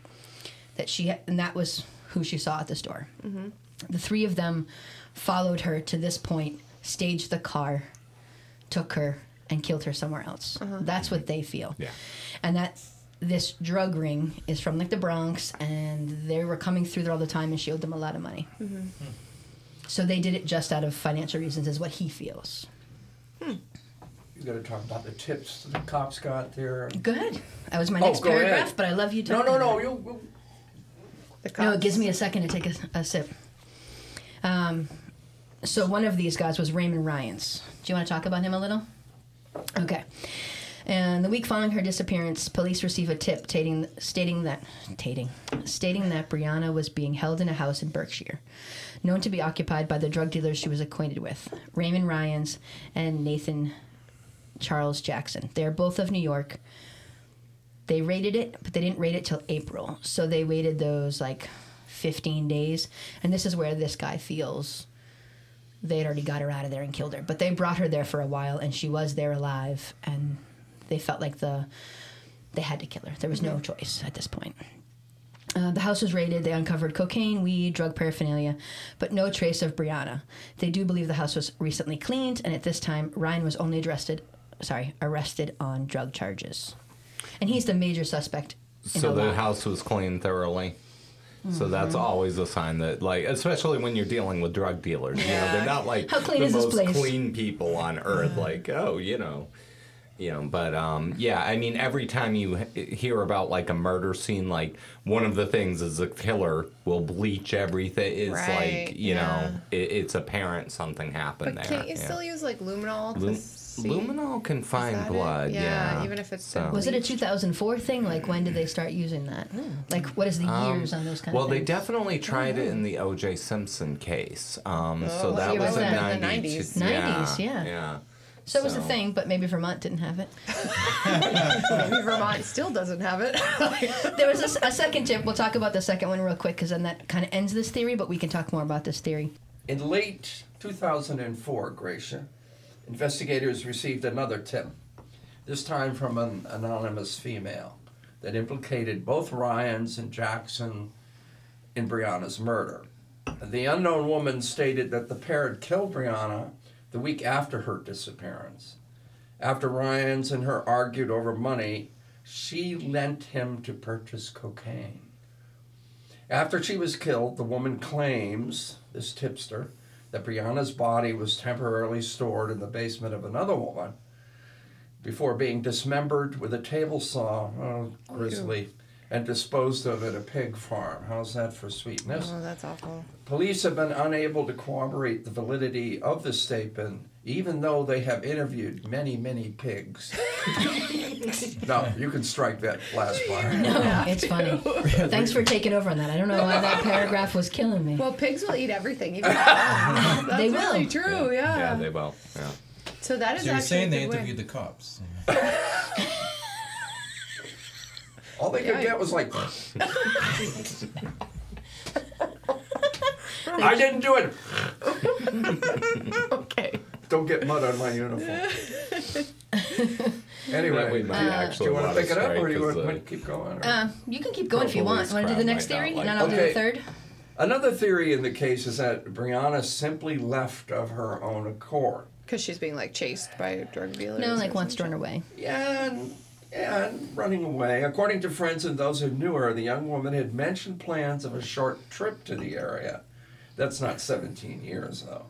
that she, and that was who she saw at the store. Mm-hmm. The three of them followed her to this point, staged the car, took her, and killed her somewhere else. Uh-huh. That's what they feel. Yeah. And that this drug ring is from like the Bronx, and they were coming through there all the time, and she owed them a lot of money. Mm-hmm. Hmm. So they did it just out of financial reasons, is what he feels. Hmm. You got to talk about the tips the cops got there. Good. That was my Oh, next go paragraph, ahead. but I love you No, talking. no, no. about it. You, you the No, it gives me a second to take a, a sip. Um, so one of these guys was Raymond Ryans. Do you want to talk about him a little? Okay. And the week following her disappearance, police receive a tip stating, stating that stating, stating that Brianna was being held in a house in Berkshire, known to be occupied by the drug dealers she was acquainted with, Raymond Ryans and Nathan Charles Jackson. They are both of New York. They raided it, but they didn't raid it till April. So they waited those like 15 days. And this is where this guy feels they had already got her out of there and killed her. But they brought her there for a while and she was there alive. And they felt like the they had to kill her. There was no choice at this point. Uh, the house was raided. They uncovered cocaine, weed, drug paraphernalia, but no trace of Brianna. They do believe the house was recently cleaned, and at this time, Ryan was only arrested, sorry, arrested on drug charges, and he's the major suspect. In So the house was cleaned thoroughly. So that's always a sign that, like, especially when you're dealing with drug dealers, you know, they're not like How clean the is this most place? clean people on earth. Like, oh, you know, you know. But um, yeah, I mean, every time you hear about like a murder scene, like one of the things is the killer will bleach everything. It's Right, like you yeah. know, it, it's apparent something happened But there. can't you yeah. still use like luminol to Lu- see? luminol can find blood. Yeah, Yeah, even if it's so. Was it a 2004 thing? Like, when did they start using that? Like, what is the years on those kind Um, Well, of they definitely tried it in the O.J. Simpson case. Um, so that was was in that? In the 90, 90s. Yeah, 90s, yeah. yeah. so it was a thing, but maybe Vermont didn't have it. Maybe Vermont still doesn't have it. There was a second tip. We'll talk about the second one real quick because then that kind of ends this theory, but we can talk more about this theory. In late 2004, Gracia, investigators received another tip, this time from an anonymous female, that implicated both Ryans and Jackson in Brianna's murder. The unknown woman stated that the pair had killed Brianna the week after her disappearance. After Ryans and her argued over money, she lent him to purchase cocaine. After she was killed, the woman claims, this tipster, that Brianna's body was temporarily stored in the basement of another woman before being dismembered with a table saw, uh, oh, grisly, and disposed of at a pig farm. How's that for sweetness? Oh, that's awful. Police have been unable to corroborate the validity of the statement, even though they have interviewed many, many pigs. no, you can strike that last part. No, it's funny. Thanks for taking over on that. I don't know why that paragraph was killing me. Well, pigs will eat everything. Even that's They really will. true. Yeah. Yeah, they will. Yeah. so that is So you're actually saying a they good way. interviewed the cops? All they could get was like. I didn't do it. Okay. Don't get mud on my uniform. Anyway, we might do actually you want to pick it up, or do you strike want to a- keep going? or- Uh, you can keep going if you want. Police Want to do the crowd next might not theory, like and then I'll do the third. Another theory in the case is that Brianna simply left of her own accord. Because she's being like chased by drug dealers. No, or like wants to some run away. Yeah, and, yeah, and running away. According to friends and those who knew her, the young woman had mentioned plans of a short trip to the area. That's not 17 years, though.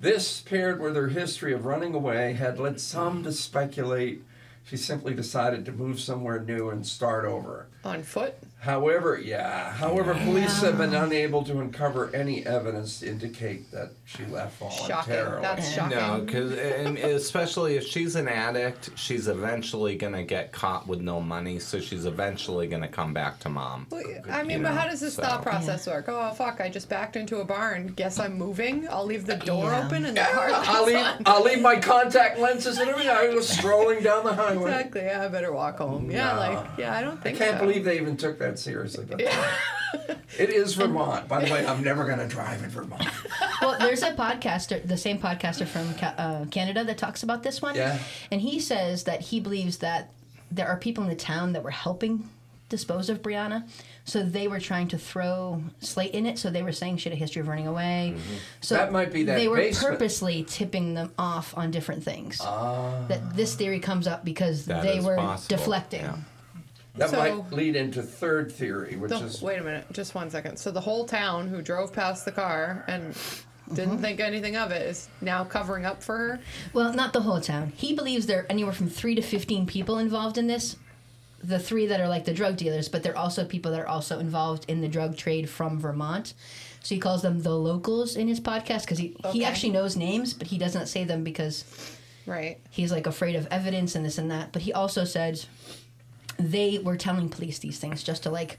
This, paired with her history of running away, had led some to speculate she simply decided to move somewhere new and start over. on foot. However, yeah, however, police have been unable to uncover any evidence to indicate that she left Shocking. voluntarily. That's shocking. No, because especially if she's an addict, she's eventually gonna get caught with no money, so she's eventually gonna come back to mom. Well, I mean, you but how does this so- thought process work? Oh fuck! I just backed into a barn. Guess I'm moving. I'll leave the door Yeah. open and the car lights I'll leave, on. I'll leave my contact lenses and everything. I was strolling down the highway. Exactly. Yeah, I better walk home. Yeah, No. like yeah, I don't think. I can't so. believe they even took that seriously. But it is Vermont. By the way, I'm never going to drive in Vermont. Well, there's a podcaster, the same podcaster from uh, Canada that talks about this one. Yeah. And he says that he believes that there are people in the town that were helping dispose of Brianna. So they were trying to throw Slate in it. So they were saying she had a history of running away. So That might be that They were basement. purposely tipping them off on different things. That this theory comes up because That they were possible, deflecting. yeah. That So- might lead into third theory, which The- is wait a minute, just one second. So the whole town who drove past the car and didn't Mm-hmm. think anything of it is now covering up for her. Well, not the whole town. He believes there are anywhere from three to fifteen people involved in this. The three that are like the drug dealers, but there are also people that are also involved in the drug trade from Vermont. So he calls them the locals in his podcast because he, he actually knows names, but he doesn't say them because Right. he's like afraid of evidence and this and that. But he also said they were telling police these things just to like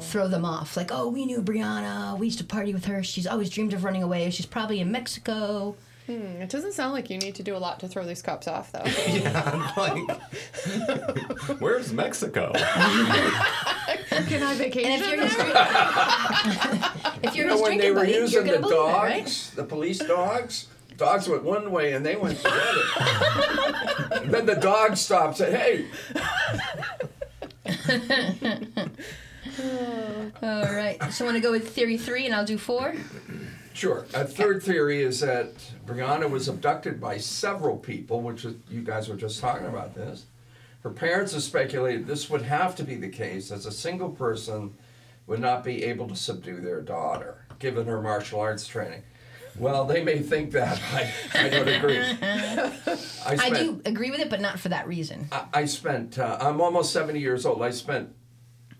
throw them off. Like, oh, we knew Brianna. We used to party with her. She's always dreamed of running away. She's probably in Mexico. Hmm, It doesn't sound like you need to do a lot to throw these cops off, though. Yeah, I'm like, where's Mexico? Can I vacation? And if you're his, if you're you know when they were buddy, using the dogs, it, right? the police dogs. Dogs went one way and they went the other. then the dog stopped and said, "Hey, All right. So want to go with theory three, and I'll do four. Sure. A third theory is that Brianna was abducted by several people, which is, you guys were just talking about this. Her parents have speculated this would have to be the case, as a single person would not be able to subdue their daughter, given her martial arts training. Well, they may think that. I, I don't agree. I, I do agree with it, but not for that reason. I, I spent. Uh, I'm almost 70 years old. I spent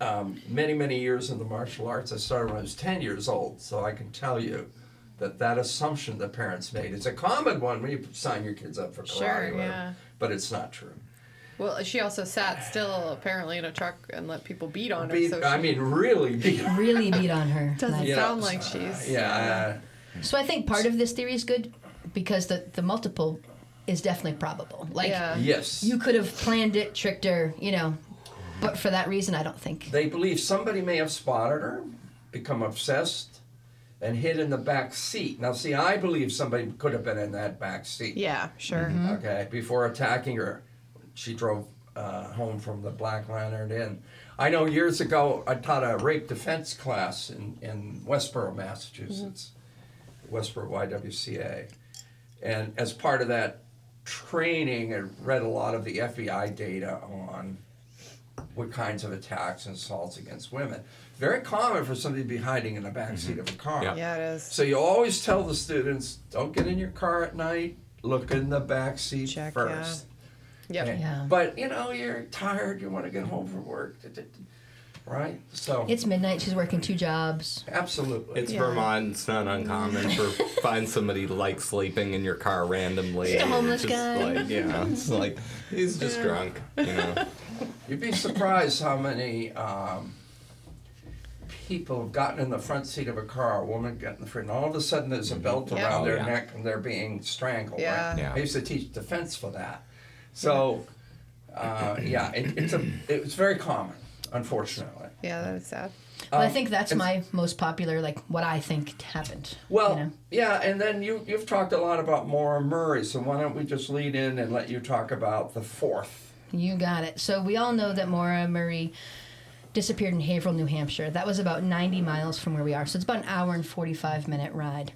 um, many, many years in the martial arts. I started when I was 10 years old, so I can tell you that that assumption that parents made is a common one when you sign your kids up for karate. Sure, or whatever, yeah. But it's not true. Well, she also sat still apparently in a truck and let people beat on her. Be- so I mean, really. Be, Really beat on her. doesn't Like- you know, sound like she's. Yeah. So I think part of this theory is good because the the multiple is definitely probable. Like Yeah. Uh, yes. you could have planned it, tricked her, you know. But for that reason, I don't think. They believe somebody may have spotted her, become obsessed, and hid in the back seat. Now, see, I believe somebody could have been in that back seat. Yeah, sure. Mm-hmm. Okay, before attacking her, she drove uh, home from the Black Lantern Inn. I know years ago I taught a rape defense class in, in Westboro, Massachusetts, Westboro YWCA. And as part of that training, I read a lot of the FBI data on what kinds of attacks and assaults against women. Very common for somebody to be hiding in the back seat of a car. Yeah. Yeah, it is. So you always tell the students, don't get in your car at night. Look in the back seat Check, first. Yep. Okay. Yeah. But you know, you're tired. You want to get home from work. Right? So It's midnight. She's working two jobs. absolutely. It's Yeah. Vermont. It's not uncommon for find somebody like sleeping in your car randomly. a homeless Just guy. Like, yeah, it's like he's just drunk. You know. You'd be surprised how many um, people have gotten in the front seat of a car, a woman got in the front, and all of a sudden there's a belt Yeah. around Oh, their yeah. neck and they're being strangled. Yeah. Right? Yeah. I used to teach defense for that. So, uh, yeah, it, it's a it's very common, unfortunately. Yeah, that is was sad. Well, I Um, think that's my most popular, like what I think happened. Well, you know? yeah, and then you you've talked a lot about Maura Murray, so why don't we just lead in and let you talk about the fourth? You got it. So we all know that Maura Murray disappeared in Haverhill, New Hampshire. That was about 90 miles from where we are. So it's about an hour and 45 minute ride.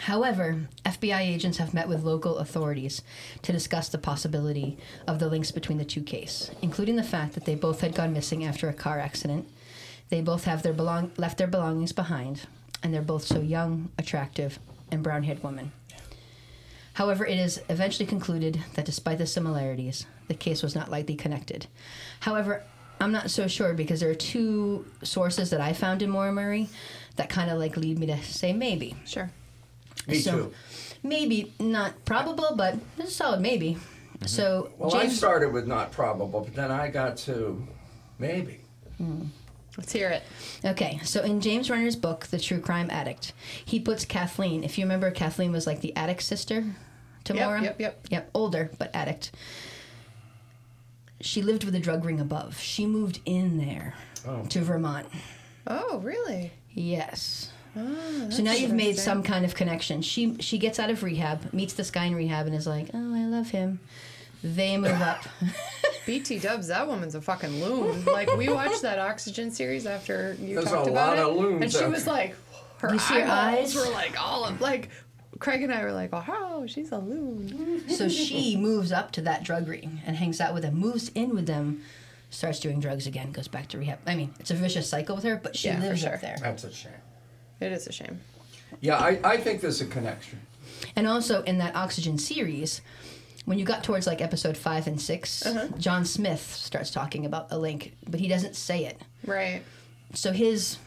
However, FBI agents have met with local authorities to discuss the possibility of the links between the two cases, including the fact that they both had gone missing after a car accident. They both have their belong- left their belongings behind, and they're both so young, attractive, and brown-haired women. However, it is eventually concluded that despite the similarities, the case was not likely connected. However, I'm not so sure because there are two sources that I found in Maura Murray that kind of like lead me to say maybe. Sure. Me So, too. Maybe not probable, but it's a solid maybe. Mm-hmm. So Well, I started with not probable, but then I got to maybe. Hmm. Let's hear it. okay. So in James Renner's book, The True Crime Addict, he puts Kathleen. If you remember, Kathleen was like the addict sister to Yep, Maura. yep, yep. Yep, older but addict. She lived with a drug ring above. She moved in there Oh. to Vermont. Oh, really? Yes. Oh, So now you've made some kind of connection. She she gets out of rehab, meets this guy in rehab, and is like, "Oh, I love him." They move up. BT Dubs, that woman's a fucking loon. Like we watched that Oxygen series after you There's talked a about lot it, of loons and she was like, her You see eyeballs eyes? were like all of like. Craig and I were like, "Oh, she's a loon." so she moves up to that drug ring and hangs out with them, moves in with them, starts doing drugs again, goes back to rehab. I mean, it's a vicious cycle with her, but she Yeah, for lives sure. up there. That's a shame. It is a shame. Yeah, I, I think there's a connection. And also in that Oxygen series, when you got towards like episode five and 6 Uh-huh. John Smith starts talking about a link, but he doesn't say it. Right. So his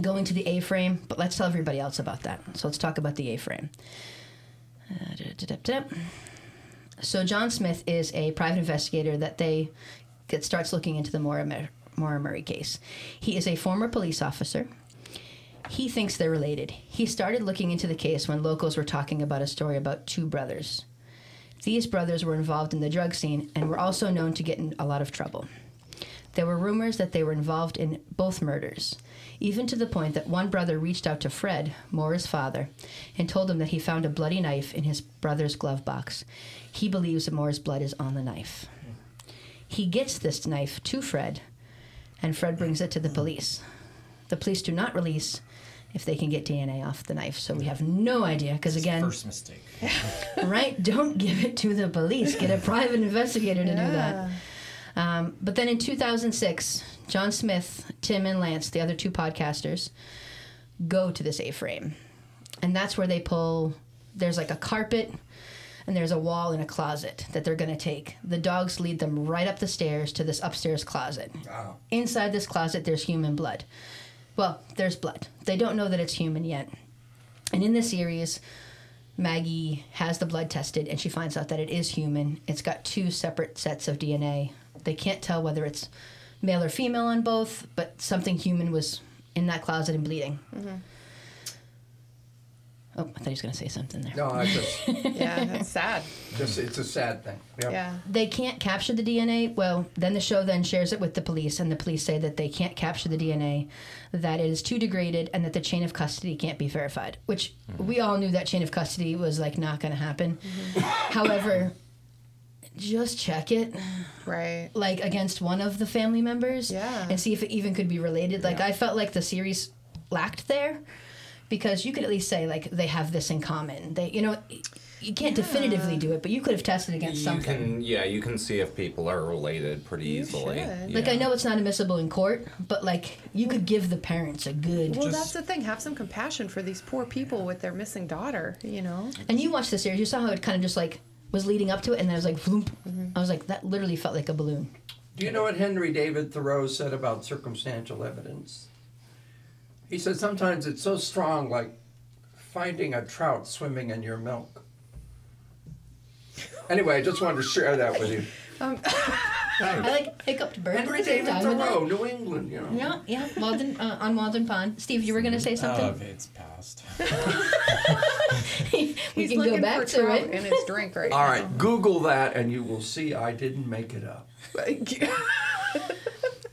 going to the A-frame, but let's tell everybody else about that. So let's talk about the A-frame. Uh. So John Smith is a private investigator that they get starts looking into the Maura, Mur- Maura Murray case. He is a former police officer. He thinks they're related. He started looking into the case when locals were talking about a story about two brothers. These brothers were involved in the drug scene and were also known to get in a lot of trouble. There were rumors that they were involved in both murders, even to the point that one brother reached out to Fred, Maura's father, and told him that he found a bloody knife in his brother's glove box. He believes that Maura's blood is on the knife. He gets this knife to Fred, and Fred brings it to the police. The police do not release if they can get DNA off the knife, so we have no idea, because again, First mistake. right? Don't give it to the police. Get a private investigator to do that. Um, but then in 2006, John Smith, Tim, and Lance, the other two podcasters, go to this A-frame, and that's where they pull. There's like a carpet, and there's a wall and a closet that they're gonna take. The dogs lead them right up the stairs to this upstairs closet. Wow. Inside this closet, there's human blood. Well, there's blood. They don't know that it's human yet. And in the series, Maggie has the blood tested and she finds out that it is human. It's got two separate sets of DNA. They can't tell whether it's male or female on both, but something human was in that closet and bleeding. Mm-hmm. Oh, I thought he was going to say something there. No, I just, Yeah, that's sad. just it's a sad thing. Yep. Yeah. They can't capture the DNA. Well, then the show then shares it with the police, and the police say that they can't capture the DNA, that it is too degraded, and that the chain of custody can't be verified. Which mm-hmm. we all knew that chain of custody was like not going to happen. Mm-hmm. However, just check it Right. like against one of the family members, Yeah. and see if it even could be related. Like Yeah. I felt like the series lacked there. Because you could at least say like they have this in common. They, you know, you can't definitively do it, but you could have tested against You something. can, yeah, you can see if people are related pretty You easily. should. Like I know it's not admissible in court, but like you could give the parents a good. Well, Just- that's the thing. Have some compassion for these poor people with their missing daughter. You know. And you watched the series, you saw how it kind of just like was leading up to it, and then it was like, vroom. Mm-hmm. I was like, that literally felt like a balloon. Do you know what Henry David Thoreau said about circumstantial evidence? He said sometimes it's so strong, like finding a trout swimming in your milk. Anyway, I just wanted to share that with you. I like hiccuped bird at Henry the same David time. isn't? Thoreau, New England, you know. Yeah, yeah. Walden uh, on Walden Pond. Steve, you were gonna say something. Oh, it's past. we He's can looking go back for to trout it. in his drink right All now. Google that and you will see I didn't make it up. But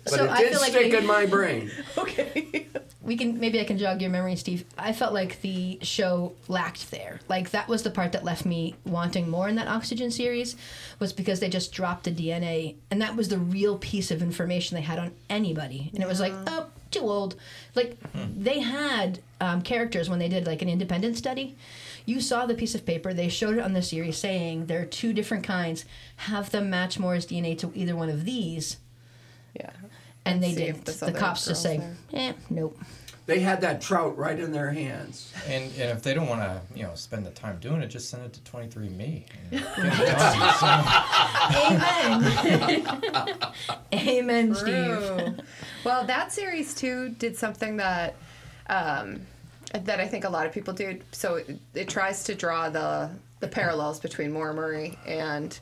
So it I did feel like stick we- in my brain. okay. We can maybe I can jog your memory, Steve. I felt like the show lacked there. Like that was the part that left me wanting more in that Oxygen series, was because they just dropped the DNA, and that was the real piece of information they had on anybody, and it was like, oh, too old. Like they had um, characters when they did like an independent study. You saw the piece of paper. They showed it on the series, saying there are two different kinds. Have them match Maura's DNA to either one of these, Yeah. And they See if did. this The other cops just say, there. eh, nope. They had that trout right in their hands. And, and if they don't want to, you know, spend the time doing it, just send it to 23andMe. and get it done. Amen. Amen, Steve. True. well, that series too did something that um, that I think a lot of people do. So it, it tries to draw the the parallels between Maura Murray and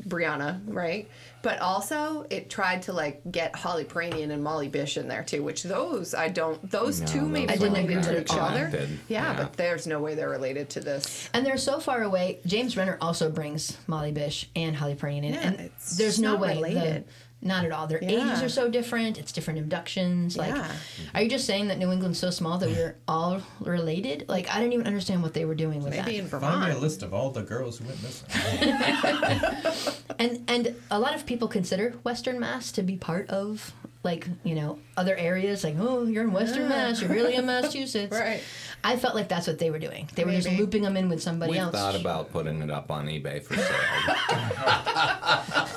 Brianna, right? But also it tried to like get Holly Piirainen and Molly Bish in there too, which those I don't. Those No, two may be those I didn't related to each other. Yeah, yeah. but there's no way they're related to this. And they're so far away. James Renner also brings Molly Bish and Holly Piirainen in. Yeah, and it's there's no not way. the- related. Not at all. Their Yeah. ages are so different. It's different abductions. Like, Yeah. are you just saying that New England's so small that we're all related? Like, I didn't even understand what they were doing with Maybe in that. Find me a list of all the girls who went missing. And and a lot of people consider Western Mass to be part of like you know other areas. Like, oh, you're in Western Mass. You're really in Massachusetts. Right. I felt like that's what they were doing. They were just looping them in with somebody We else. thought about putting it up on eBay for sale.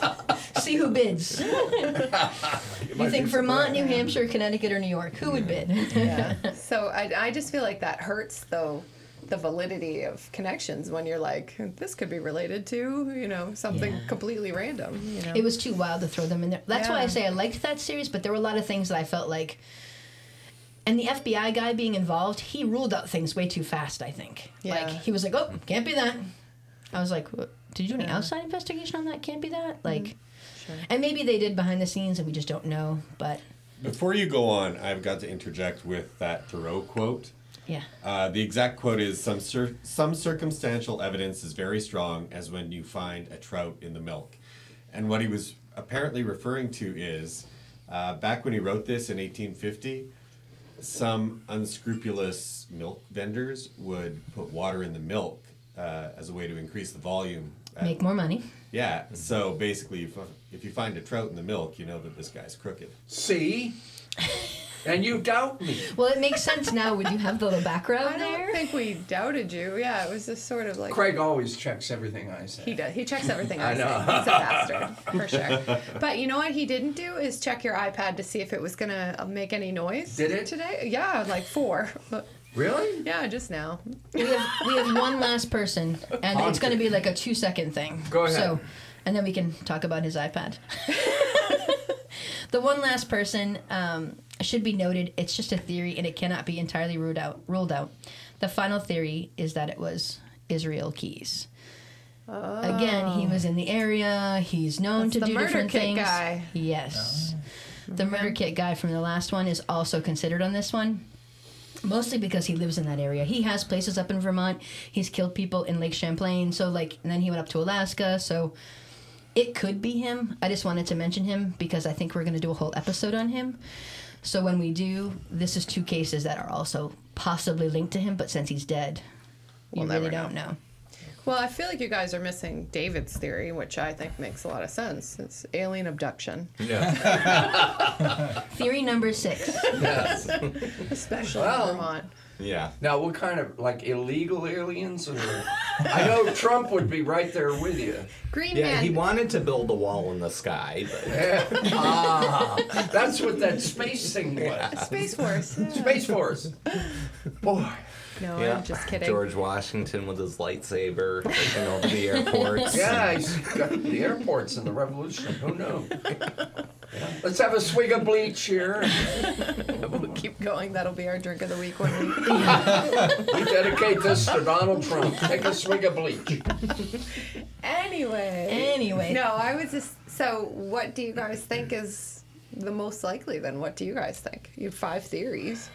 See who bids. you think Vermont, New Hampshire, Connecticut, or New York? Who would bid? Yeah. so I, I just feel like that hurts though the validity of connections when you're like this could be related to you know something Yeah. completely random. You know. it was too wild to throw them in there. That's why I say I liked that series, but there were a lot of things that I felt like. And the FBI guy being involved, he ruled out things way too fast. I think. Yeah. Like he was like, "Oh, can't be that." I was like, what? "Did you do any Yeah. Mm-hmm. outside investigation on that? Can't be that." Like, and maybe they did behind the scenes, and we just don't know. But Before you go on, I've got to interject with that Thoreau quote. yeah, Uh, the exact quote is some cir- some circumstantial evidence is very strong as when you find a trout in the milk, and what he was apparently referring to is uh, back when he wrote this in 1850, some unscrupulous milk vendors would put water in the milk uh, as a way to increase the volume. Make more money. yeah, so basically, if, if you find a trout in the milk, you know that this guy's crooked. See? and you doubt me. Well, it makes sense now when you have the little background I background don't think we doubted you. Yeah, it was just sort of like Craig always checks everything I say. he does. He checks everything I, I know. say. He's a bastard for sure. But you know what he didn't do is check your iPad to see if it was gonna uh, make any noise. Did it? today? Yeah, like four. Really? Yeah, just now. we have we have one last person, and it's going to be like a two second thing. Go ahead. So, and then we can talk about his iPad. the one last person um, should be noted. It's just a theory, and it cannot be entirely ruled out. Ruled out. The final theory is that it was Israel Keyes. Oh. Again, he was in the area. He's known That's to the do murder different kit things. guy. Yes. The murder kit guy from the last one is also considered on this one. Mostly because he lives in that area. He has places up in Vermont. He's killed people in Lake Champlain. So like and then he went up to Alaska. So it could be him. I just wanted to mention him because I think we're gonna do a whole episode on him. So when we do, this is two cases that are also possibly linked to him, but since he's dead, you We'll really don't know. Well, I feel like you guys are missing David's theory, which I think makes a lot of sense. It's alien abduction, yeah. Theory number six. Yes. especially Well- in Vermont. Yeah. now, what kind of, like, illegal aliens? Or... I know Trump would be right there with you. Green Yeah, Man. he wanted to build a wall in the sky, but ah, that's what that space thing was. Space Force. yeah. Space Force. Boy. No, Yeah, I'm just kidding. George Washington with his lightsaber taking over the airports. Yeah, he's got the airports in the revolution. Who knew? Yeah. Let's have a swig of bleach here. we'll keep going. That'll be our drink of the week one week. We dedicate this to Donald Trump. Take a swig of bleach. anyway. Anyway. No, I was just. So, what do you guys think is the most likely then? What do you guys think? You have five theories.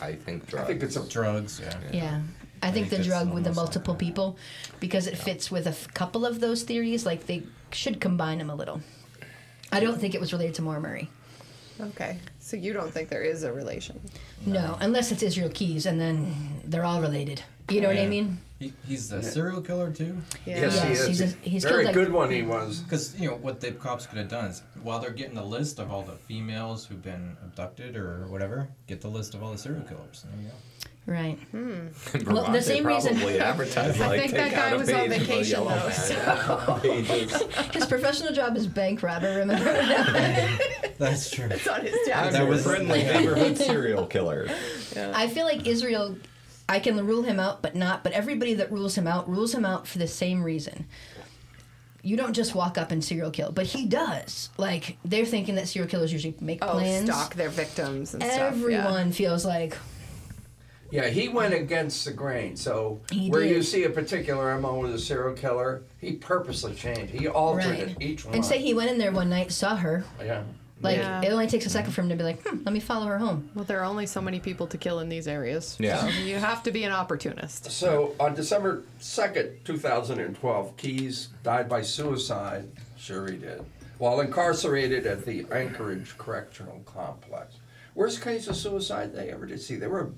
I think I think it's a Drugs, yeah. Yeah. I think think the that's drug with the almost multiple like- people, because it fits with a f- couple of those theories, like they should combine them a little. I don't think it was related to Maura Murray. Okay. So, you don't think there is a relation? No, unless it's Israel Keyes, and then they're all related. You know what I Yeah. mean? He, he's the serial killer too. yes, Yes, he is. he's a- he's Very killed, like- good one. He was. Because you know what the cops could have done is while they're getting the list of all the females who've been abducted or whatever, get the list of all the serial killers. There you go. Right. Hmm. In Well, the same reason- probably advertise I like think that guy was on page of the vacation, though, Badge. Pages. His professional job is bank robber, remember? That's true. It's on his I'm job. That was- friendly neighborhood serial killer. I feel like Israel, I can rule him out, but not. But everybody that rules him out rules him out for the same reason. You don't just walk up and serial kill, but he does. Like they're thinking that serial killers usually make Oh, plans. stalk their victims and stuff. Everyone feels like Yeah, he went against the grain. So He where you see a particular MO with a serial killer, he purposely changed. He altered right. it each one. And say he went in there one night, saw her. yeah. Like Yeah. it only takes a second for him to be like, hmm, let me follow her home. Well, there are only so many people to kill in these areas. Yeah. So you have to be an opportunist. So on December 2nd, 2012, Keyes died by suicide. Sure he did. While incarcerated at the Anchorage Correctional Complex. Worst case of suicide they ever did see. There were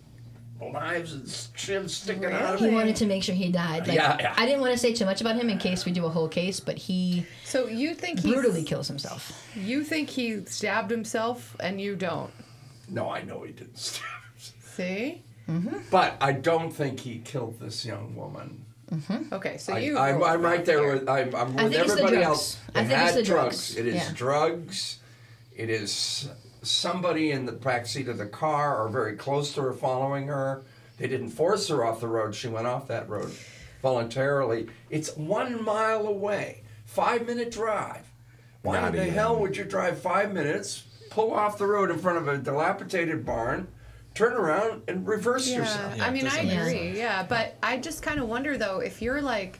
knives and shivs sticking out of He wanted to make sure he died. Like, Yeah, yeah. I didn't want to say too much about him in case we do a whole case, but he So you think he brutally kills himself. You think he stabbed himself, and you don't. No, I know he didn't stab himself. See? Mm-hmm. But I don't think he killed this young woman. Mm-hmm. Okay, so you. I'm, ruled I'm right there here. with I'm, I'm with think it's the everybody drugs. else. I It think it's the drugs. drugs. It is Yeah. drugs. It is somebody in the back seat of the car or very close to her following her. They didn't force her off the road. She went off that road voluntarily. It's one mile away. Five minute drive. Why Not in the even. hell would you drive five minutes, pull off the road in front of a dilapidated barn, turn around and reverse Yeah, yourself? Yeah, I mean, I agree. sense. Yeah, but I just kind of wonder though if you're like,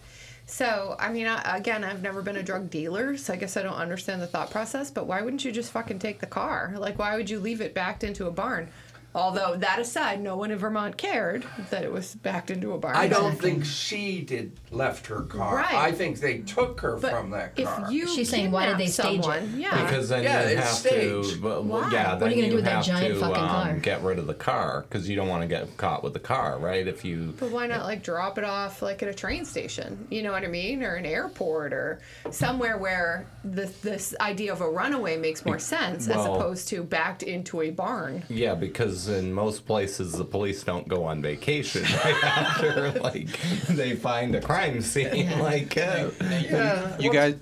so I mean, I, again, I've never been a drug dealer, so I guess I don't understand the thought process. But why wouldn't you just fucking take the car? Like, why would you leave it backed into a barn? Although that aside, no one in Vermont cared that it was backed into a barn. I don't Exactly. think she did left her car. Right. I think they took her But from that car. if you She's saying, why did they kidnap stage it? Yeah, Because then Yeah, you have staged. to, but, Why? yeah, What are you gonna do with that giant to fucking um, car? get rid of the car because you don't want to get caught with the car, right? If you But why not like drop it off like at a train station? You know what I mean, or an airport, or somewhere where this this idea of a runaway makes more sense as opposed to backed into a barn. Yeah, because in most places the police don't go on vacation right after like they find a crime scene. Like, uh, yeah. You guys,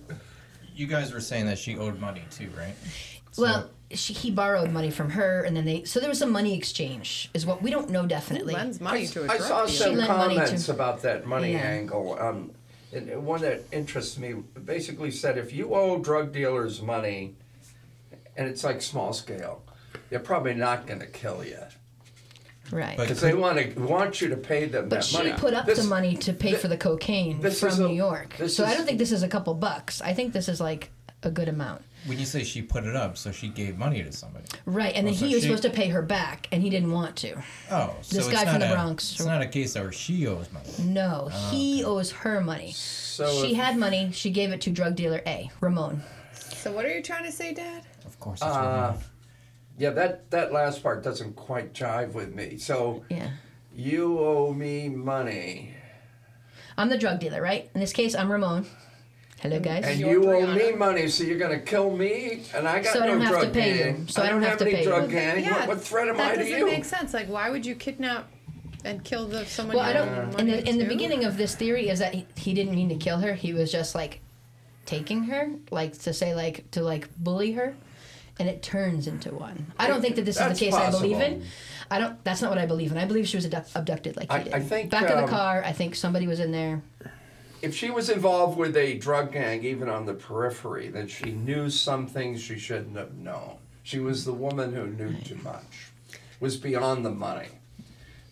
you guys were saying that she owed money too, right? So- Well, she, he borrowed money from her, and then they. So there was a money exchange, is what we don't know definitely. Lends money to a I saw dealer. some lent money to- comments about that money Yeah. angle. Um, and one that interests me basically said if you owe drug dealers money, and it's like small scale, they're probably not going to kill you Right. But- because they want to want you to pay them But that she money. put up This- the money to pay thi- for the cocaine this from a- New York. this So I is- don't think this is a couple bucks. I think this is like a good amount. When you say she put it up, so she gave money to somebody. Right, and then Oh, so he was she- supposed to pay her back, and he didn't want to. Oh, so This it's guy not from the a- Bronx. It's not a case where she owes money. No, he owes her money. So she if- had money. She gave it to drug dealer A, Ramon. So what are you trying to say, Dad? Of course, it's Uh, uh, yeah, that that last part doesn't quite jive with me. So Yeah. you owe me money, I'm the drug dealer, right? In this case, I'm Ramon. Hello, guys. and You're you owe me money, so you're going to kill me, and I got So I no don't have to drug pay you. So I don't have to any pay drug Well, then, gang. what, what threat am that I to doesn't make sense. Like, why would you kidnap and kill the someone? Well, I you don't. owe In money the in the beginning of this theory is that he, he didn't mean to kill her. He was just like taking her, like to say like to like bully her, and it turns into one. I don't think that this is the case I believe in. I don't. That's not what I believe in. I believe she was abduct- abducted, like he I- did. I think, back of um, the car. I think somebody was in there. If she was involved with a drug gang, even on the periphery, then she knew some things she shouldn't have known. She was the woman who knew too much, was beyond the money.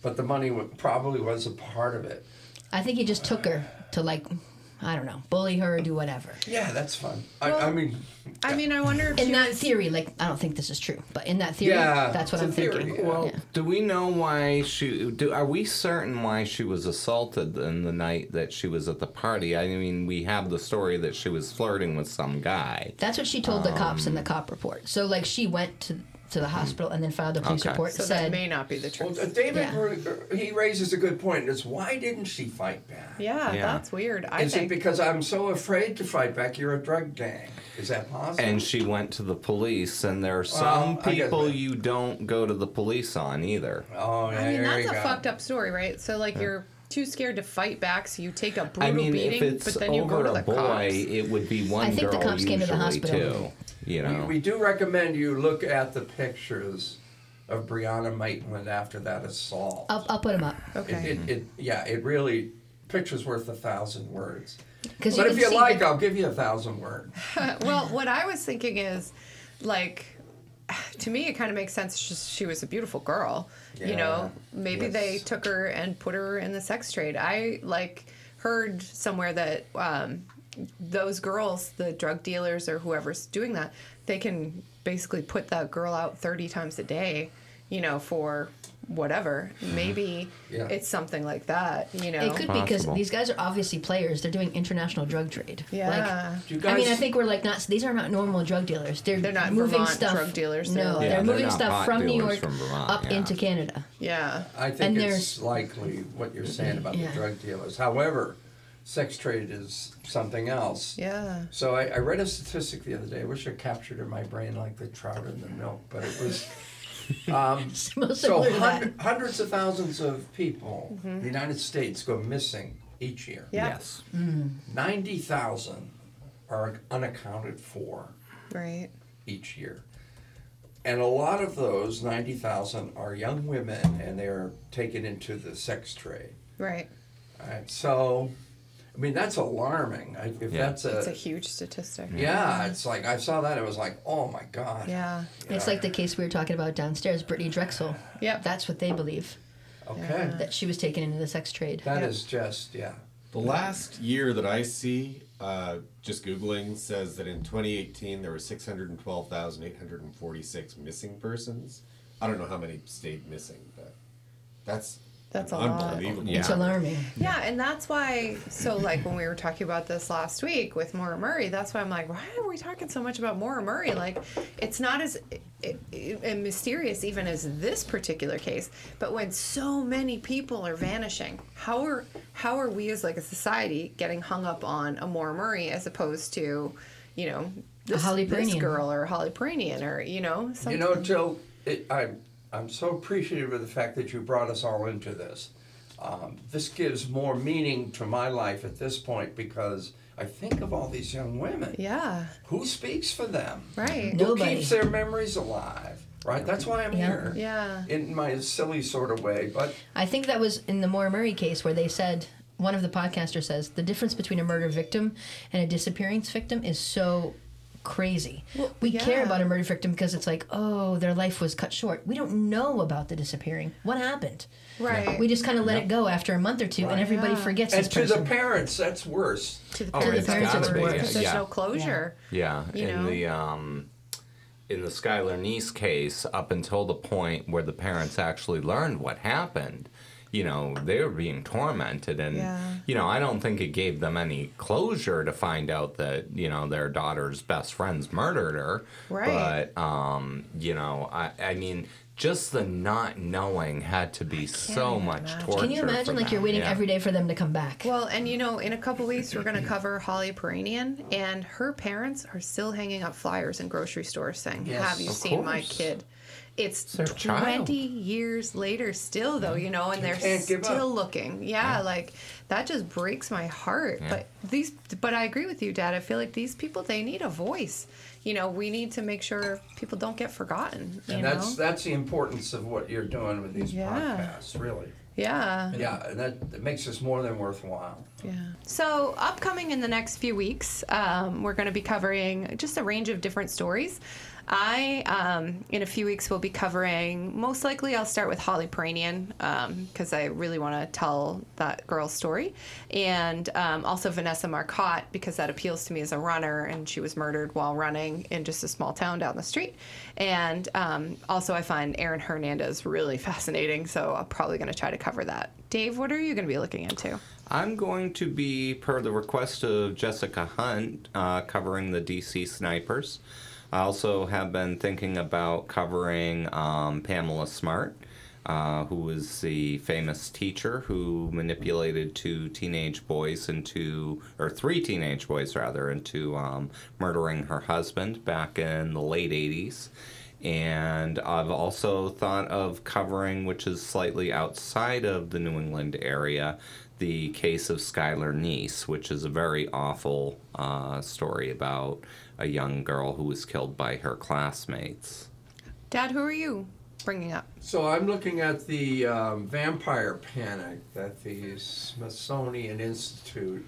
But the money wa- probably was a part of it. I think he just took her to like, I don't know, bully her or do whatever. Yeah, that's fun. I, I Well, mean, I mean, I wonder if In that was- theory, like I don't think this is true, but in that theory, Yeah, that's what it's a I'm theory, thinking. yeah. Well, Yeah. do we know why she? Do are we certain why she was assaulted in the night that she was at the party? I mean, we have the story that she was flirting with some guy. That's what she told the cops Um, in the cop report. So like she went to to the hospital and then filed a police Okay. report. So said that may not be the well, truth. uh, David, Yeah. Ru- he raises a good point. Is why didn't she fight back? yeah, Yeah. that's weird. I Is it think. because I'm so afraid to fight back? You're a drug gang. Is that possible? And she went to the police, and there are some Well, I guess people that- you don't go to the police on either. oh, yeah, I mean, there that's you a go. fucked up story, right? So like you're too scared to fight back, so you take a brutal I mean, beating, if it's but then you over go to a the boy, cops. it would be one I think the girl cops came to the usually hospital. too. You know, We, we do recommend you look at the pictures of Brianna Maitland after that assault. I'll, I'll put them up Okay. It, it, it, yeah, it really pictures worth a thousand words. because But you if you like, the- I'll give you a thousand words. well, what I was thinking is, like, to me, it kind of makes sense. She was a beautiful girl. You know, maybe Yes. they took her and put her in the sex trade. I like heard somewhere that um, those girls, the drug dealers or whoever's doing that, they can basically put that girl out thirty times a day. You know, for whatever. Mm-hmm. Maybe Yeah. it's something like that. You know, It could be because these guys are obviously players. They're doing international drug trade. Yeah. Do you Like, I mean, I think we're like not. These are not normal drug dealers. They're They're not moving Vermont stuff. drug dealers, they're No, like- they're they're moving stuff from New York from Vermont, up yeah. into Canada. yeah. I think And it's likely what you're saying about Yeah. the drug dealers. However, sex trade is something else. Yeah. So I, I read a statistic the other day. I wish I captured it in my brain like the trout in the milk, but it was. Um, so similar to that. hundred, hundreds of thousands of people in the United States go missing each year. Yeah. yes. Ninety thousand are unaccounted for Right. each year. And a lot of those 90,000 are young women and they're taken into the sex trade. Right. Right? So, I mean, that's alarming. I, if Yeah. that's It's a, a huge statistic. yeah, it's like I saw that. It was like, oh my God. Yeah. It's like the case we were talking about downstairs, Brittany Drexel. Yep. That's what they believe Okay. that she was taken into the sex trade. That Yep. is just, yeah. The last year that I see, uh, just Googling, says that in 2018 there were 612,846 missing persons. I don't know how many stayed missing, but that's, That's a lot. unbelievable. Yeah. It's alarming. Yeah, and that's why. So, like when we were talking about this last week with Maura Murray, that's why I'm like, why are we talking so much about Maura Murray? Like, it's not as i i mysterious even as this particular case. But when so many people are vanishing, how are how are we as like a society getting hung up on a Maura Murray as opposed to, you know, this, Holly this girl or Holly Piirainen or you know something. You know, Jill, it, I'm, I'm so appreciative of the fact that you brought us all into this. Um, this gives more meaning to my life at this point because I think of all these young women. yeah, Who speaks for them? right. No. Who Nobody. keeps their memories alive? Right? That's why I'm Yeah. here. Yeah. In my silly sort of way, but I think that was in the Maura Murray case where they said one of the podcasters says the difference between a murder victim and a disappearance victim is so crazy. Well, we care about a murder victim because it's like, oh, their life was cut short. We don't know about the disappearing. What happened? Right. We just kind of let it go after a month or two, and everybody Yeah. forgets and this to person. the parents, that's worse. to the Oh, parents, it's gotta afterwards because there's yeah. no closure. Yeah, You in know? the um, in the Skylar Neese case, up until the point where the parents actually learned what happened, you know, they were being tormented, and Yeah. you know, I don't think it gave them any closure to find out that you know their daughter's best friends murdered her. Right. But um, you know, I I mean. Just the not knowing had to be so much imagine. torture. Can you imagine for like you're waiting yeah. every day for them to come back? Well, and you know, in a couple weeks, we're going to cover Holly Piirainen, and her parents are still hanging up flyers in grocery stores saying, Yes, "Have you of seen my kid?" It's their child. twenty years later, still though, you know, and they're can't give still up. looking. Yeah, like that just breaks my heart. But these, but I agree with you, Dad. I feel like these people they need a voice. You know, we need to make sure people don't get forgotten. You And know, that's that's the importance of what you're doing with these Yeah. podcasts, really. yeah. Yeah, and that, that makes this more than worthwhile. Yeah. So, upcoming in the next few weeks, um, we're going to be covering just a range of different stories. I, um, in a few weeks, will be covering, most likely, I'll start with Holly Piirainen because I really want to tell that girl's story. And um, also Vanessa Marcotte because that appeals to me as a runner and she was murdered while running in just a small town down the street. And um, also, I find Aaron Hernandez really fascinating. So, I'm probably going to try to cover that. Dave, what are you going to be looking into? I'm going to be, per the request of Jessica Hunt, uh, covering the DC snipers. I also have been thinking about covering um, Pamela Smart, uh, who was the famous teacher who manipulated two teenage boys into, or three teenage boys rather, into um, murdering her husband back in the late 80s. And I've also thought of covering, which is slightly outside of the New England area, the case of Skylar Neese, which is a very awful uh, story about a young girl who was killed by her classmates. Dad, who are you bringing up? So I'm looking at the um, vampire panic that the Smithsonian Institute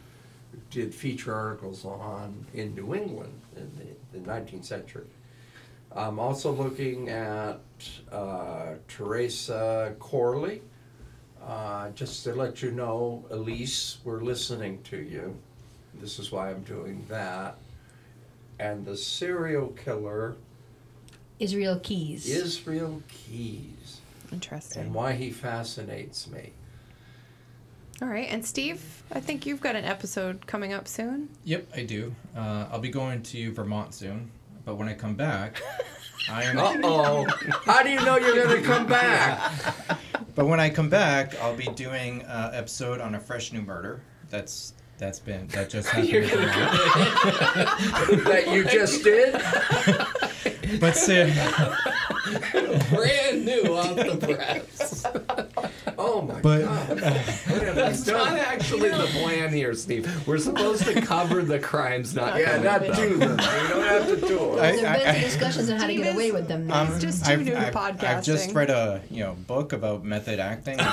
did feature articles on in New England in the, the 19th century. I'm also looking at uh, Teresa Corley. Uh, just to let you know, Elise, we're listening to you. This is why I'm doing that. And the serial killer, Israel Keyes. Israel Keyes Interesting. and why he fascinates me. All right, and Steve, I think you've got an episode coming up soon. Yep, I do. Uh, I'll be going to Vermont soon, but when I come back, I am. Uh oh. How do you know you're going to come back? But when I come back, I'll be doing an episode on a fresh new murder. That's that's been that just happened. in Vermont. that you just did? But Sid, Brand new off the press. Oh my but God. What have That's not actually the plan here, Steve. We're supposed to cover the crimes, not Yeah, not do them. You don't have to do it. I- There's I- been some discussions on how to get is- away with them. now. It's just too I've, new to I've, I've just read a you know book about method acting.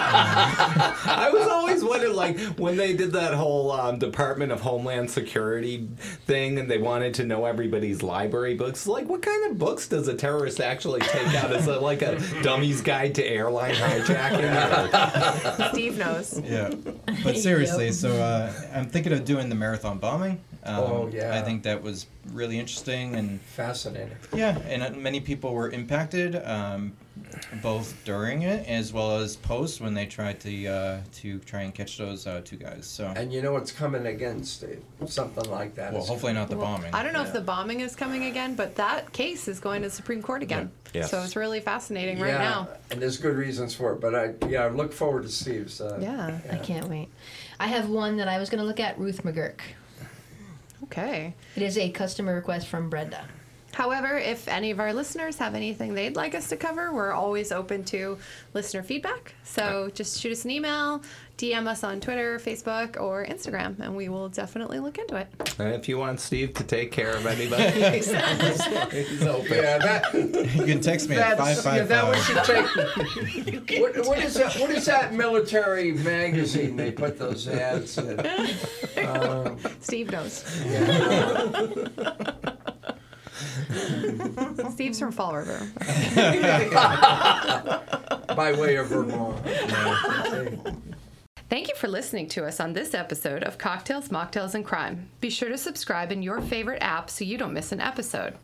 I was always wondering, like, when they did that whole um, Department of Homeland Security thing and they wanted to know everybody's library books, like, what kind of books does a terrorist actually take out? Is it like a dummy's guide to airline hijacking? Steve knows. yeah, but seriously, so uh, I'm thinking of doing the marathon bombing. Um, Oh, yeah. I think that was really interesting and Fascinating. yeah, and uh, many people were impacted, um, both during it as well as post when they tried to uh, to try and catch those uh, two guys. So And you know what's coming again, Steve? Something like that. well, is hopefully not the Well, bombing. I don't know if the bombing is coming again, but that case is going to the Supreme Court again. Yeah. Yes. So it's really fascinating right yeah, now. And there's good reasons for it. But I, yeah, I look forward to Steve's. Uh, Yeah. I can't wait. I have one that I was going to look at Ruth McGurk. Okay. It is a customer request from Brenda. However, if any of our listeners have anything they'd like us to cover, we're always open to listener feedback. So just shoot us an email, DM us on Twitter, Facebook, or Instagram, and we will definitely look into it. and if you want Steve to take care of anybody, he's open. Yeah, that, you can text me at that's, five yeah, five that we five. should take. what, what is that? What is that military magazine they put those ads in? Um, Steve knows. yeah. Steve's from Fall River. By way of Vermont. Thank you for listening to us on this episode of Cocktails, Mocktails, and Crime. Be sure to subscribe in your favorite app so you don't miss an episode.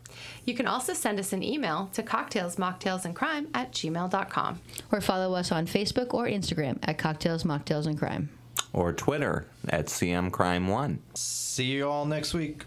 You can also send us an email to cocktailsmocktailsandcrime at gmail.com. Or follow us on Facebook or Instagram at Cocktails, Mocktails, and Crime. Or Twitter at CMCrime1. See you all next week.